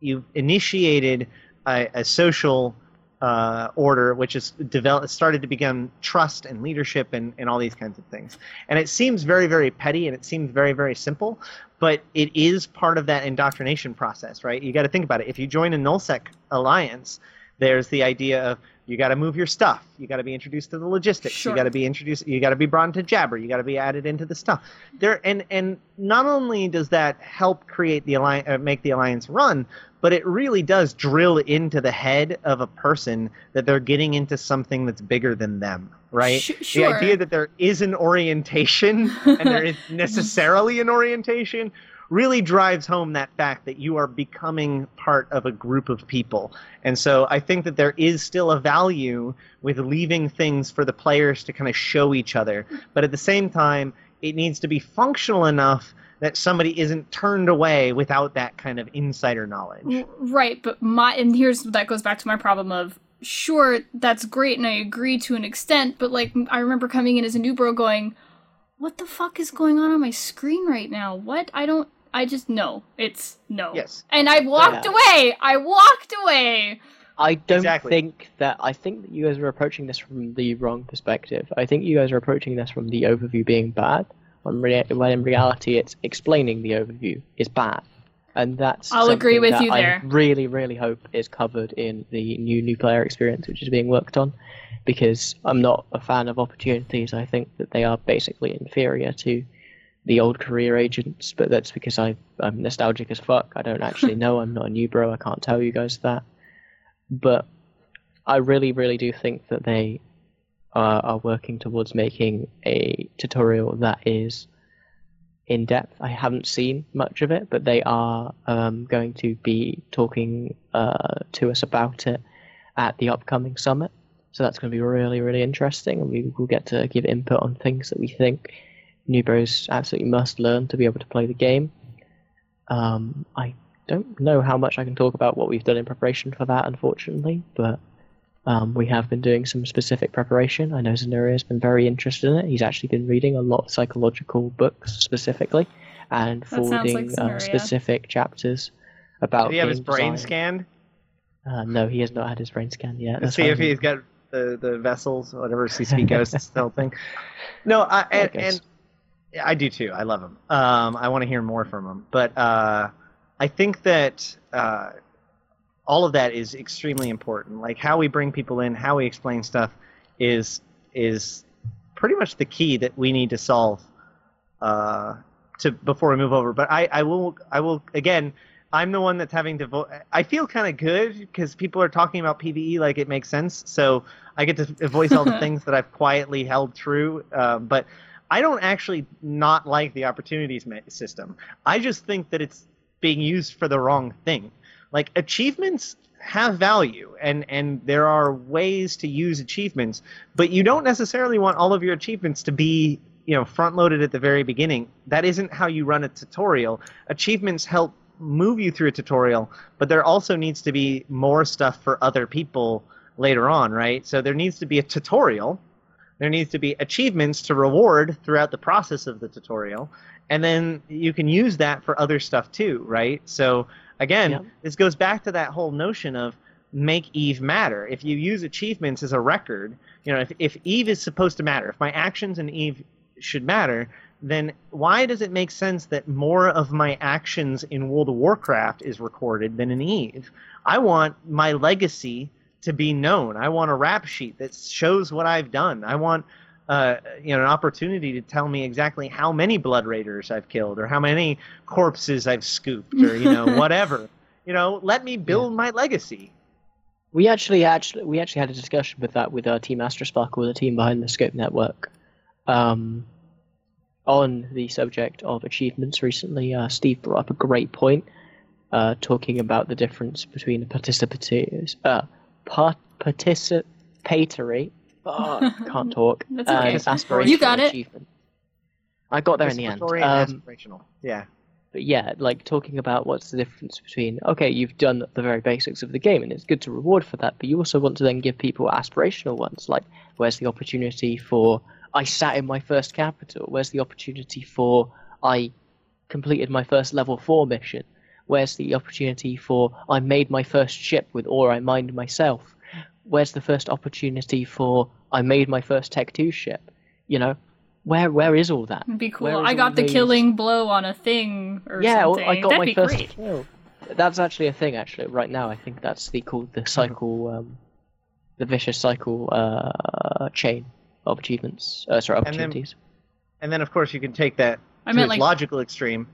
you've initiated a, a social uh, order, which has developed, started to become trust and leadership and, and all these kinds of things. And it seems very, very petty and it seems very, very simple, but it is part of that indoctrination process, right? You got to think about it. If you join a nullsec alliance, there's the idea of you got to move your stuff. You got to be introduced to the logistics. Sure. You got to be introduced. You got to be brought into Jabber. You got to be added into the stuff. There and and not only does that help create the alliance, uh, make the alliance run, but it really does drill into the head of a person that they're getting into something that's bigger than them, right? Sh- The idea that there is an orientation and there is necessarily an orientation really drives home that fact that you are becoming part of a group of people. And so I think that there is still a value with leaving things for the players to kind of show each other. But at the same time, it needs to be functional enough that somebody isn't turned away without that kind of insider knowledge. Right, but my and here's that goes back to my problem of sure that's great and I agree to an extent, but like I remember coming in as a new bro going, "What the fuck is going on on my screen right now? What? I don't. I just no. It's no." Yes. And I walked Yeah. away. I walked away. I don't Exactly. think that. I think that you guys are approaching this from the wrong perspective. I think you guys are approaching this from the overview being bad, when, rea- when in reality it's explaining the overview is bad. And that's. I'll agree with that you I there. really, really hope is covered in the new new player experience, which is being worked on. Because I'm not a fan of opportunities. I think that they are basically inferior to the old career agents, but that's because I, I'm nostalgic as fuck. I don't actually know. I'm not a new bro. I can't tell you guys that but I really, really do think that they are, are working towards making a tutorial that is in depth. I haven't seen much of it, but they are um, going to be talking uh, to us about it at the upcoming summit. So that's going to be really, really interesting, and we will get to give input on things that we think new bros absolutely must learn to be able to play the game. Um, I don't know how much I can talk about what we've done in preparation for that, unfortunately, but um, we have been doing some specific preparation. I know Xenuria has been very interested in it. He's actually been reading a lot of psychological books specifically and sounds like forwarding uh, Xenuria. specific chapters about. Did he have his brain design. scanned? Uh, no, he has not had his brain scanned yet. to That's see if he's got the, the vessels, whatever CCP ghosts, the whole thing. No, I, and, and yeah, I do too. I love him. Um, I want to hear more from him. But uh, I think that uh, all of that is extremely important. Like how we bring people in, how we explain stuff, is is pretty much the key that we need to solve uh, to before we move over. But I, I will I will again. I'm the one that's having to vote. I feel kind of good because people are talking about PVE like it makes sense. So I get to voice all the things that I've quietly held true. Uh, but I don't actually not like the opportunities system. I just think that it's being used for the wrong thing. Like achievements have value and and there are ways to use achievements, but you don't necessarily want all of your achievements to be, you know, front loaded at the very beginning. That isn't how you run a tutorial. Achievements help move you through a tutorial, but there also needs to be more stuff for other people later on, right? So there needs to be a tutorial there needs to be achievements to reward throughout the process of the tutorial. And then you can use that for other stuff too right? So again Yep. this goes back to that whole notion of make eve matter. If you use achievements as a record you know if, if eve is supposed to matter if my actions in eve should matter then why does it make sense that more of my actions in world of warcraft is recorded than in eve? I want my legacy to be known. I want a rap sheet that shows what I've done. I want uh, you know an opportunity to tell me exactly how many blood raiders I've killed or how many corpses I've scooped or you know whatever. You know, let me build my legacy. We actually actually we actually had a discussion with that with our team Astrosparkle, the team behind the Scope Network, um, on the subject of achievements. Recently, uh, Steve brought up a great point, uh, talking about the difference between a participatory, uh, participatory. Oh, can't talk. That's okay. and aspirational You got it. Achievement. I got there in the end. Participatory Um, aspirational. Yeah. but yeah, like talking about what's the difference between okay, you've done the very basics of the game, and it's good to reward for that, but you also want to then give people aspirational ones, like where's the opportunity for I sat in my first capital? Where's the opportunity for I completed my first level four mission? Where's the opportunity for I made my first ship with or I mined myself? Where's the first opportunity for I made my first Tech Two ship? You know, where where is all that? It'd be cool. I got the these- killing blow on a thing or yeah, well, something. I got That'd my first great. kill. That's actually a thing. Actually, right now, I think that's the called the cycle, um, the vicious cycle uh, chain of achievements. Uh, sorry, And then- opportunities. And then, of course, you can take that I to meant its like logical extreme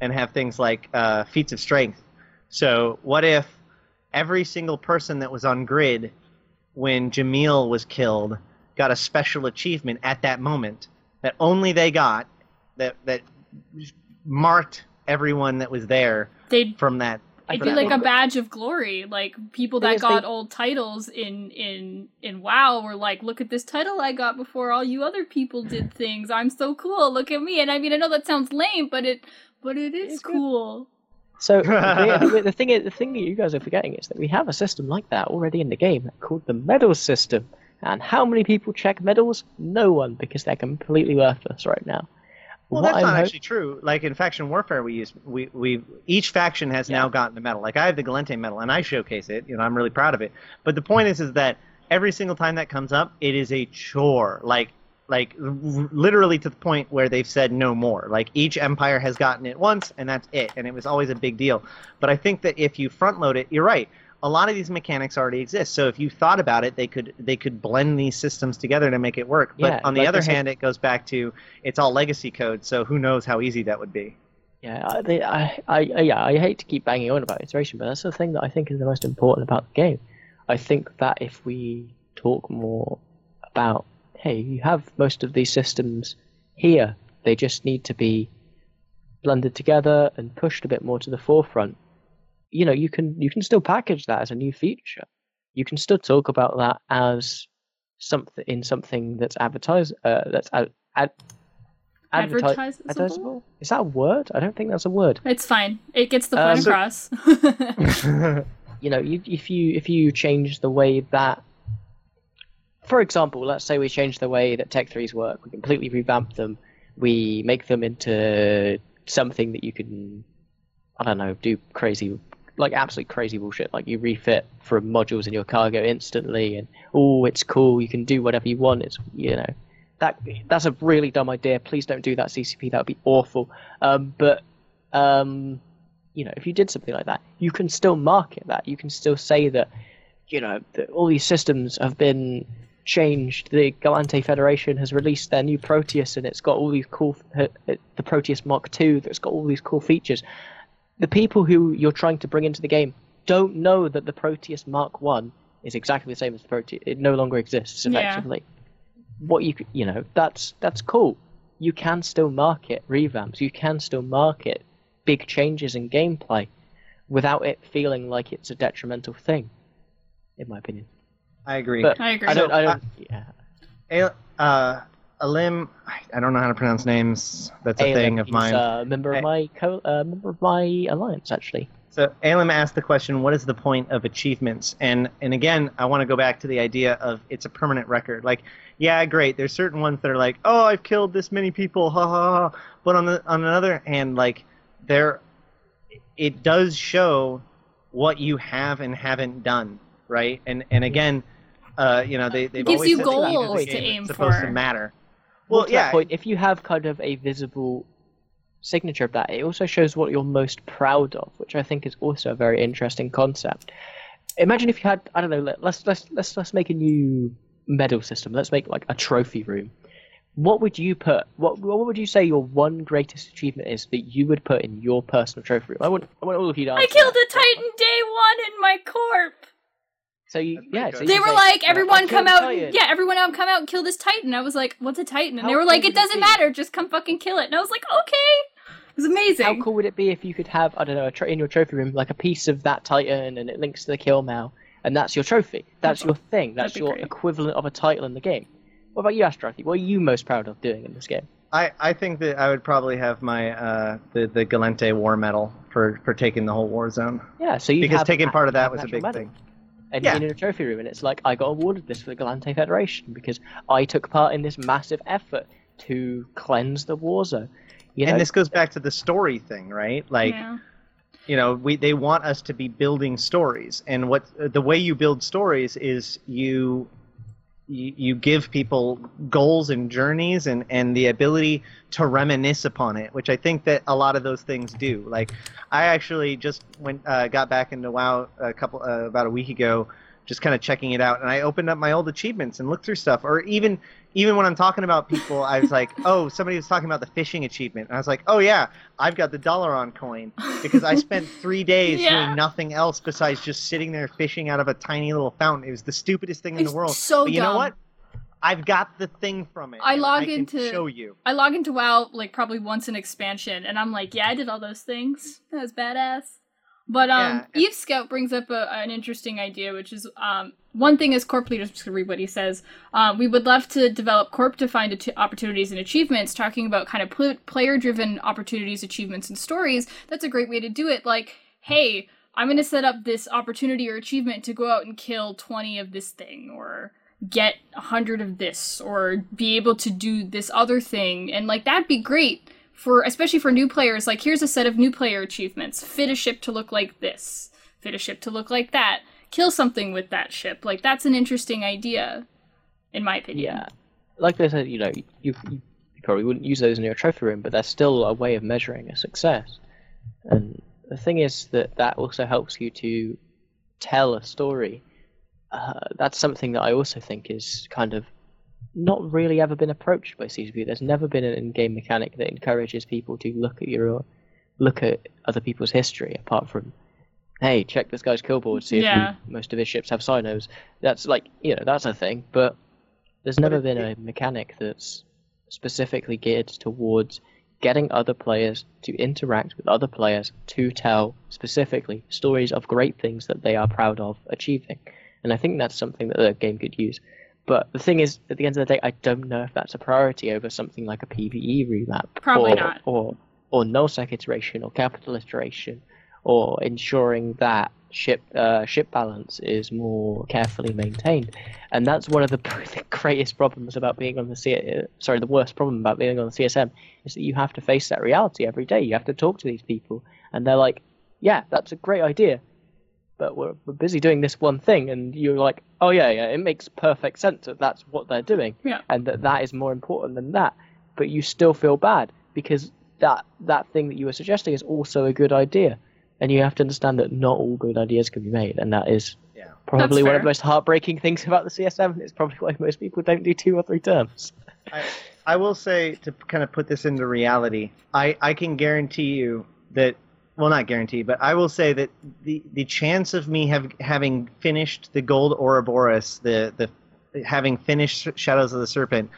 and have things like uh, feats of strength. So, what if every single person that was on grid when Jameel was killed got a special achievement at that moment that only they got, that that marked everyone that was there they'd from that. It'd be that like a badge of glory. Like people that got they- old titles in in in WoW were like, "Look at this title I got before all you other people did things. I'm so cool. Look at me." And I mean, I know that sounds lame, but it but it is It's good. cool. So the, the, the thing is, the thing that you guys are forgetting is that we have a system like that already in the game called the medals system. And how many people check medals? No one, because they're completely worthless right now. Well, What that's I'm not ho- actually true. Like in faction warfare, we use we we each faction has now gotten a medal. Like I have the Gallente medal, and I showcase it. You know, I'm really proud of it. But the point is, is that every single time that comes up, it is a chore. Like like r- literally to the point where they've said no more. Like each empire has gotten it once, and that's it. And it was always a big deal. But I think that if you front load it, you're right. A lot of these mechanics already exist. So if you thought about it, they could they could blend these systems together to make it work. But Yeah, on the like other hand, it goes back to it's all legacy code. So who knows how easy that would be. Yeah, I, I- yeah, I hate to keep banging on about iteration, but that's the thing that I think is the most important about the game. I think that if we talk more about, hey, you have most of these systems here, they just need to be blended together and pushed a bit more to the forefront. You know, you can you can still package that as a new feature. You can still talk about that as something in something that's advertised, uh, that's ad, ad, adverti- Advertisable? advertisable? Is that a word? I don't think that's a word. It's fine. It gets the point Um, across. You know, you, if you if you change the way that, for example, let's say we change the way that Tech threes work, we completely revamp them, we make them into something that you can, I don't know, do crazy, like absolute crazy bullshit. Like you refit from modules in your cargo instantly, and oh, it's cool. You can do whatever you want. It's you know, that that's a really dumb idea. Please don't do that, CCP. That would be awful. Um, but um, you know, if you did something like that, you can still market that. You can still say that, you know, that all these systems have been changed. The Gallente Federation has released their new Proteus, and it's got all these cool, uh, the Proteus Mark II, that's got all these cool features. The people who you're trying to bring into the game don't know that the Proteus Mark One is exactly the same as the Proteus. It no longer exists effectively. Yeah. What you you know, that's that's cool. You can still market revamps. You can still market big changes in gameplay without it feeling like it's a detrimental thing, in my opinion. I agree. But I agree. I don't. I don't. yeah. A- uh, Alim, I- I don't know how to pronounce names. That's a Alim, thing of he's mine. a member of my co- uh, member of my alliance, actually. So Alim asked the question, "What is the point of achievements?" And and again, I want to go back to the idea of it's a permanent record. Like, yeah, great. There's certain ones that are like, "Oh, I've killed this many people," ha ha ha. But on the on the other hand, like, there, it does show what you have and haven't done, right? And and again, uh, you know, they they've gives always you said that in goals to game, aim it's supposed for. to matter. Well, Well, yeah, point, if you have kind of a visible signature of that, it also shows what you're most proud of, which I think is also a very interesting concept. Imagine if you had I don't know. Let, let's let's let's let's make a new medal system. Let's make like a trophy room. What would you put? What what would you say your one greatest achievement is that you would put in your personal trophy room? I want I want all of you to. I killed that. a Titan day one in my corp. So you yeah. So They were say, like, everyone come out. Titan." Yeah, everyone out, come out and kill this Titan. I was like, what's a Titan? And How they were like, cool it it doesn't be? matter. Just come fucking kill it. And I was like, okay. It was amazing. How cool would it be if you could have I don't know a tro- in your trophy room like a piece of that Titan and it links to the kill mail and that's your trophy. That's your thing. That's your great. equivalent of a title in the game. What about you, Ashterothi? What are you most proud of doing in this game? I, I think that I would probably have my uh, the the Gallente War Medal for, for taking the whole war zone Yeah, so you because have taking a- part of that was a big medal. thing. And Yeah. in a trophy room, and it's like I got awarded this for the Gallente Federation because I took part in this massive effort to cleanse the war zone. You know, And this goes back to the story thing, right? Like yeah. you know, we they want us to be building stories, and what the way you build stories is you you, you give people goals and journeys and, and the ability to reminisce upon it, which I think that a lot of those things do. Like, I actually just went uh, got back into WoW a couple uh, about a week ago, just kind of checking it out, and I opened up my old achievements and looked through stuff, or even even when I'm talking about people, I was like, oh, somebody was talking about the fishing achievement, and I was like, oh yeah, I've got the Dalaran coin because I spent three days Yeah. doing nothing else besides just sitting there fishing out of a tiny little fountain. It was the stupidest thing in It's the world. so but you know what? I've got the thing from it. I log I can into- show you. I log into WoW like probably once an expansion, and I'm like, yeah, I did all those things. That was badass. But um, Yeah, Eve Scout brings up a, an interesting idea, which is um, one thing as corp leaders. I'm just gonna read what he says. Um, we would love to develop corp-defined ati- opportunities and achievements, talking about kind of pl- player-driven opportunities, achievements, and stories. That's a great way to do it. Like, hey, I'm gonna set up this opportunity or achievement to go out and kill 20 of this thing, or get hundred of this or be able to do this other thing and like that'd be great for especially for new players like here's a set of new player achievements fit a ship to look like this fit a ship to look like that kill something with that ship like that's an interesting idea in my opinion Yeah, like I said, you know, you, you probably wouldn't use those in your trophy room, but they're still a way of measuring a success. And the thing is that that also helps you to tell a story. Uh, that's something that I also think is kind of not really ever been approached by CCP. There's never been an in-game mechanic that encourages people to look at your look at other people's history, apart from, hey, check this guy's kill board, see if Yeah. he- most of his ships have cynos. That's like you know that's a thing, but there's never been a mechanic that's specifically geared towards getting other players to interact with other players to tell specifically stories of great things that they are proud of achieving. And I think that's something that the game could use. But the thing is, at the end of the day, I don't know if that's a priority over something like a PVE remap, Probably or, not. or or nullsec iteration, or capital iteration, or ensuring that ship uh, ship balance is more carefully maintained. And that's one of the, the greatest problems about being on the C- uh, sorry, the worst problem about being on the CSM is that you have to face that reality every day. You have to talk to these people, and they're like, "Yeah, that's a great idea." But we're, we're busy doing this one thing, and you're like, oh yeah, yeah, it makes perfect sense that that's what they're doing, Yeah. and that that is more important than that. But you still feel bad because that that thing that you were suggesting is also a good idea, and you have to understand that not all good ideas can be made, and that is Yeah. probably one of the most heartbreaking things about the CSM. and It's probably why most people don't do two or three terms. I, I will say to kind of put this into reality, I, I can guarantee you that well not guarantee, but I will say that the, the chance of me have having finished the gold Ouroboros, the the having finished Shadows of the Serpent,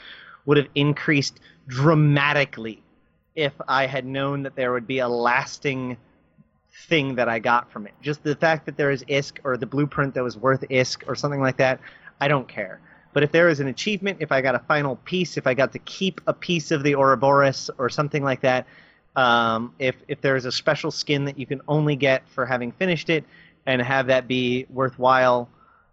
would have increased dramatically if I had known that there would be a lasting thing that I got from it. Just the fact that there is ISK or the blueprint that was worth ISK or something like that, I don't care. But if there is an achievement, if I got a final piece, if I got to keep a piece of the Ouroboros or something like that, um, if if there is a special skin that you can only get for having finished it, and have that be worthwhile,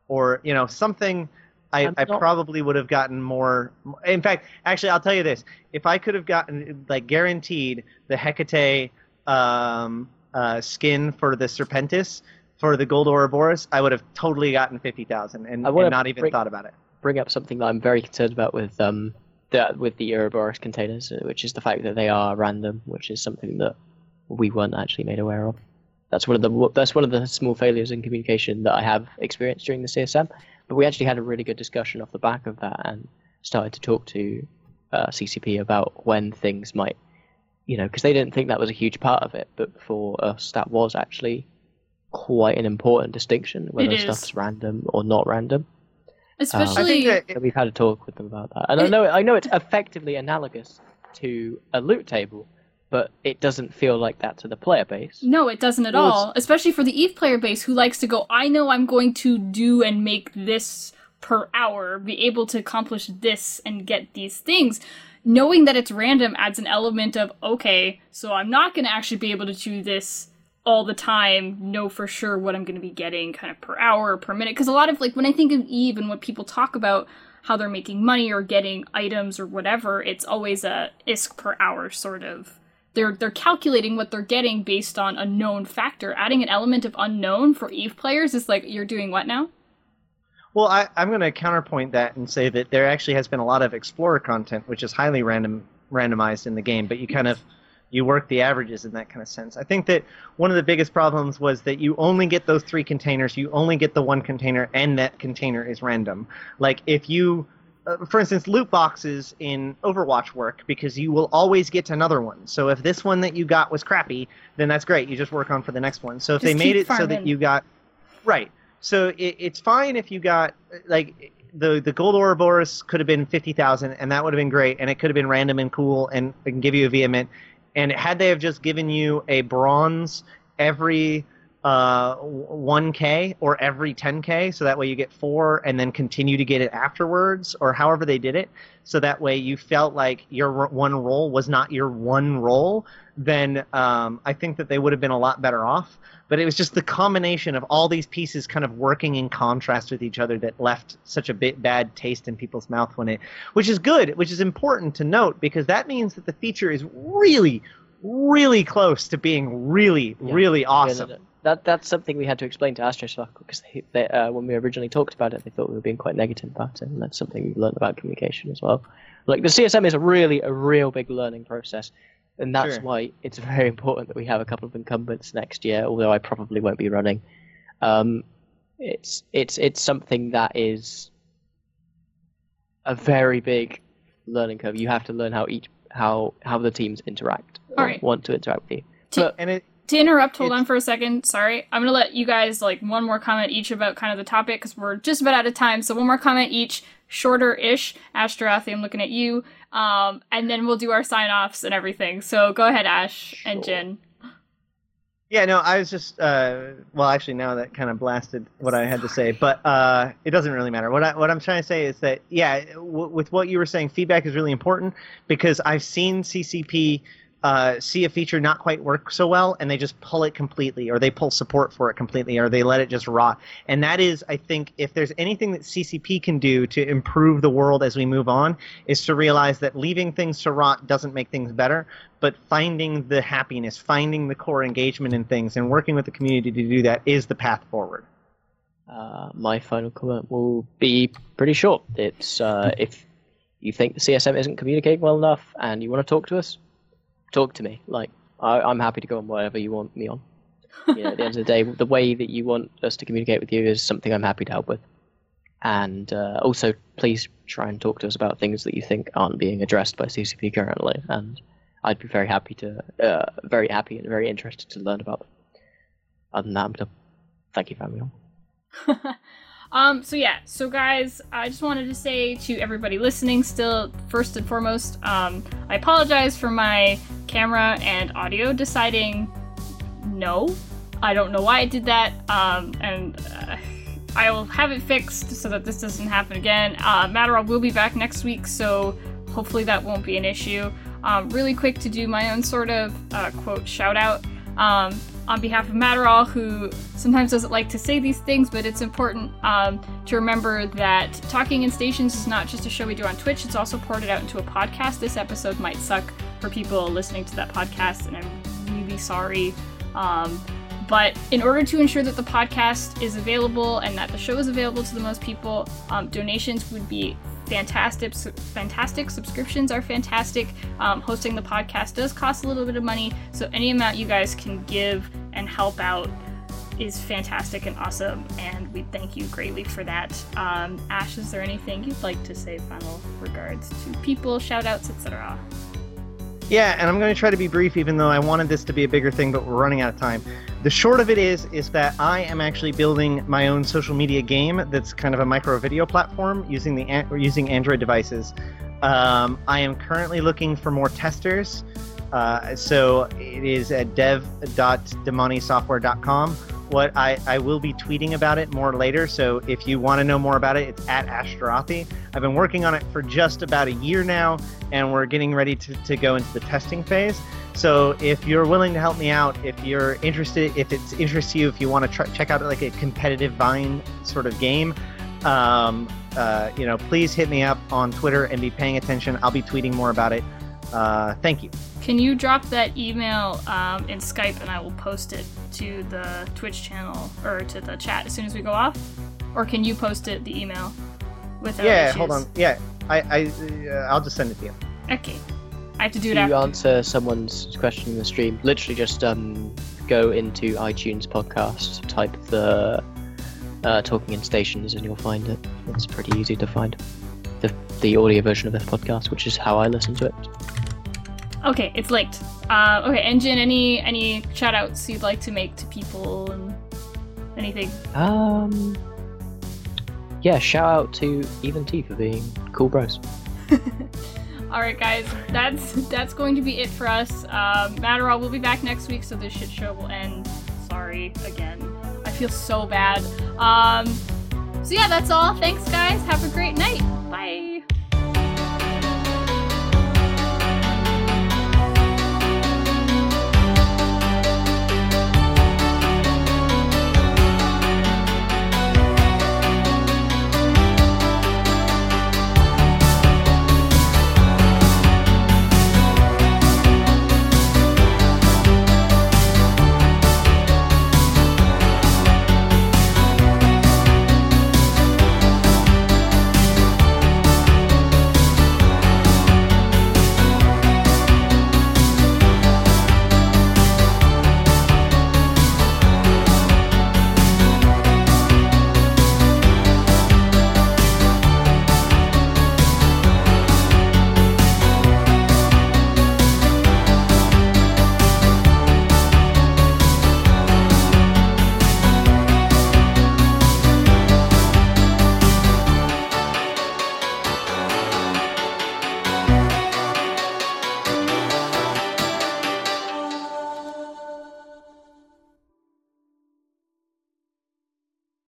or you know something, I, I probably would have gotten more. In fact, actually, I'll tell you this: if I could have gotten like guaranteed the Hecate um, uh, skin for the Serpentis for the Gold Ouroboros, I would have totally gotten fifty thousand and, and not even bring- thought about it. bring up something that I'm very concerned about with um the, with the Ouroboros containers, which is the fact that they are random, which is something that we weren't actually made aware of. that's one of the that's one of the small failures in communication that I have experienced during the CSM. But we actually had a really good discussion off the back of that and started to talk to uh, CCP about when things might, you know, because they didn't think that was a huge part of it, but for us that was actually quite an important distinction whether It is. stuff's random or not random. Especially, um, I think we've had a talk with them about that, and I know I know it's effectively analogous to a loot table, but it doesn't feel like that to the player base. no, it doesn't at all. Especially for the Eve player base who likes to go, I know I'm going to do and make this per hour, be able to accomplish this and get these things. Knowing that it's random adds an element of, okay, so I'm not going to actually be able to do this all the time, know for sure what I'm going to be getting kind of per hour or per minute. Because a lot of, like, when I think of Eve and what people talk about, how they're making money or getting items or whatever, it's always a ISK per hour sort of. They're they're calculating what they're getting based on a known factor. Adding an element of unknown for Eve players is like you're doing what now? Well, I, I'm going to counterpoint that and say that there actually has been a lot of explorer content, which is highly random randomized in the game, but you kind of you work the averages in that kind of sense. I think that one of the biggest problems was that you only get those three containers, you only get the one container, and that container is random. Like if you, uh, for instance, loot boxes in Overwatch work because you will always get another one. So if this one that you got was crappy, then that's great. You just work on for the next one. So if Just they made it so that you got right, so it, it's fine if you got like the the gold Ouroboros could have been fifty thousand, and that would have been great, and it could have been random and cool, and can give you a vehement. And had they have just given you a bronze every uh, 1k or every 10k, so that way you get four, and then continue to get it afterwards, or however they did it, so that way you felt like your one roll was not your one roll, then um, I think that they would have been a lot better off but it was just the combination of all these pieces kind of working in contrast with each other that left such a bit bad taste in people's mouth when it which is good which is important to note because that means that the feature is really really close to being really Yeah. really Yeah, awesome no. That that's something we had to explain to Astrospark because they, they, uh, when we originally talked about it, they thought we were being quite negative about it, and that's something we've learned about communication as well. Like the CSM is a really a real big learning process, and that's Sure. why it's very important that we have a couple of incumbents next year. Although I probably won't be running. Um, it's it's it's something that is a very big learning curve. You have to learn how each how how the teams interact, or All right. want to interact with you. But and it To interrupt, hold on for a second. Sorry, I'm gonna let you guys like one more comment each about kind of the topic because we're just about out of time. So one more comment each, shorter-ish. Ashterothi, I'm looking at you. Um, and then we'll do our sign-offs and everything. So go ahead, Ash and Sure. Jin. Yeah, no, I was just uh, well, actually, now that kind of blasted what I had to say, but uh, it doesn't really matter. What I what I'm trying to say is that yeah, w- with what you were saying, feedback is really important because I've seen CCP uh, see a feature not quite work so well, and they just pull it completely, or they pull support for it completely, or they let it just rot. And that is, I think, if there's anything that CCP can do to improve the world as we move on, is to realize that leaving things to rot doesn't make things better, but finding the happiness, finding the core engagement in things, and working with the community to do that is the path forward. Uh, my final comment will be pretty short. It's uh, if you think the CSM isn't communicating well enough and you want to talk to us, talk to me. Like I, I'm happy to go on whatever you want me on. You know, at the end of the day, the way that you want us to communicate with you is something I'm happy to help with. And uh, also, please try and talk to us about things that you think aren't being addressed by CCP currently. And I'd be very happy to, uh, very happy and very interested to learn about them. Other than that, I'm done. Thank you for having me on. um, so yeah, so guys, I just wanted to say to everybody listening, still first and foremost, um, I apologize for my camera and audio deciding no. I don't know why I did that, um, and uh, I will have it fixed so that this doesn't happen again. Uh, Matterall will be back next week, so hopefully that won't be an issue. Um, really quick to do my own sort of uh, quote shout out. Um, on behalf of Matterall, who sometimes doesn't like to say these things, but it's important um, to remember that Talking in Stations is not just a show we do on Twitch, it's also ported out into a podcast. This episode might suck for people listening to that podcast, and I'm really sorry. Um, but in order to ensure that the podcast is available and that the show is available to the most people, um, donations would be fantastic. Fantastic subscriptions are fantastic. Um, hosting the podcast does cost a little bit of money, so any amount you guys can give and help out is fantastic and awesome, and we thank you greatly for that. Um, Ash, is there anything you'd like to say final regards to people, shout outs, etc.? Yeah, and I'm going to try to be brief, even though I wanted this to be a bigger thing, but we're running out of time. The short of it is, is that I am actually building my own social media game that's kind of a micro video platform using the using Android devices. Um, I am currently looking for more testers. Uh, so it is at dev.demonisoftware.com what I, I will be tweeting about it more later. So if you want to know more about it, it's at Ashterothi. I've been working on it for just about a year now, and we're getting ready to, to go into the testing phase. So if you're willing to help me out, if you're interested, if it's interests you, if you want to check out like a competitive Vine sort of game, um, uh, you know, please hit me up on Twitter and be paying attention. I'll be tweeting more about it. Uh, thank you. Can you drop that email um, in Skype and I will post it to the Twitch channel or to the chat as soon as we go off? Or can you post it, the email, without Yeah, issues? hold on. Yeah, I, I, uh, I'll just send it to you. Okay. I have to do If it you after. answer someone's question in the stream, literally just um, go into iTunes podcast, type the uh, Talking in Stations, and you'll find it. It's pretty easy to find. The, the audio version of this podcast, which is how I listen to it. Okay, it's linked. Uh, okay, Engine, any any shout outs you'd like to make to people and anything? Um, yeah, shout out to Even T for being cool bros. All right, guys, that's that's going to be it for us. Um, Matterall will be back next week, so this shit show will end. Sorry again. I feel so bad. Um, so yeah, that's all. Thanks, guys. Have a great night. Bye.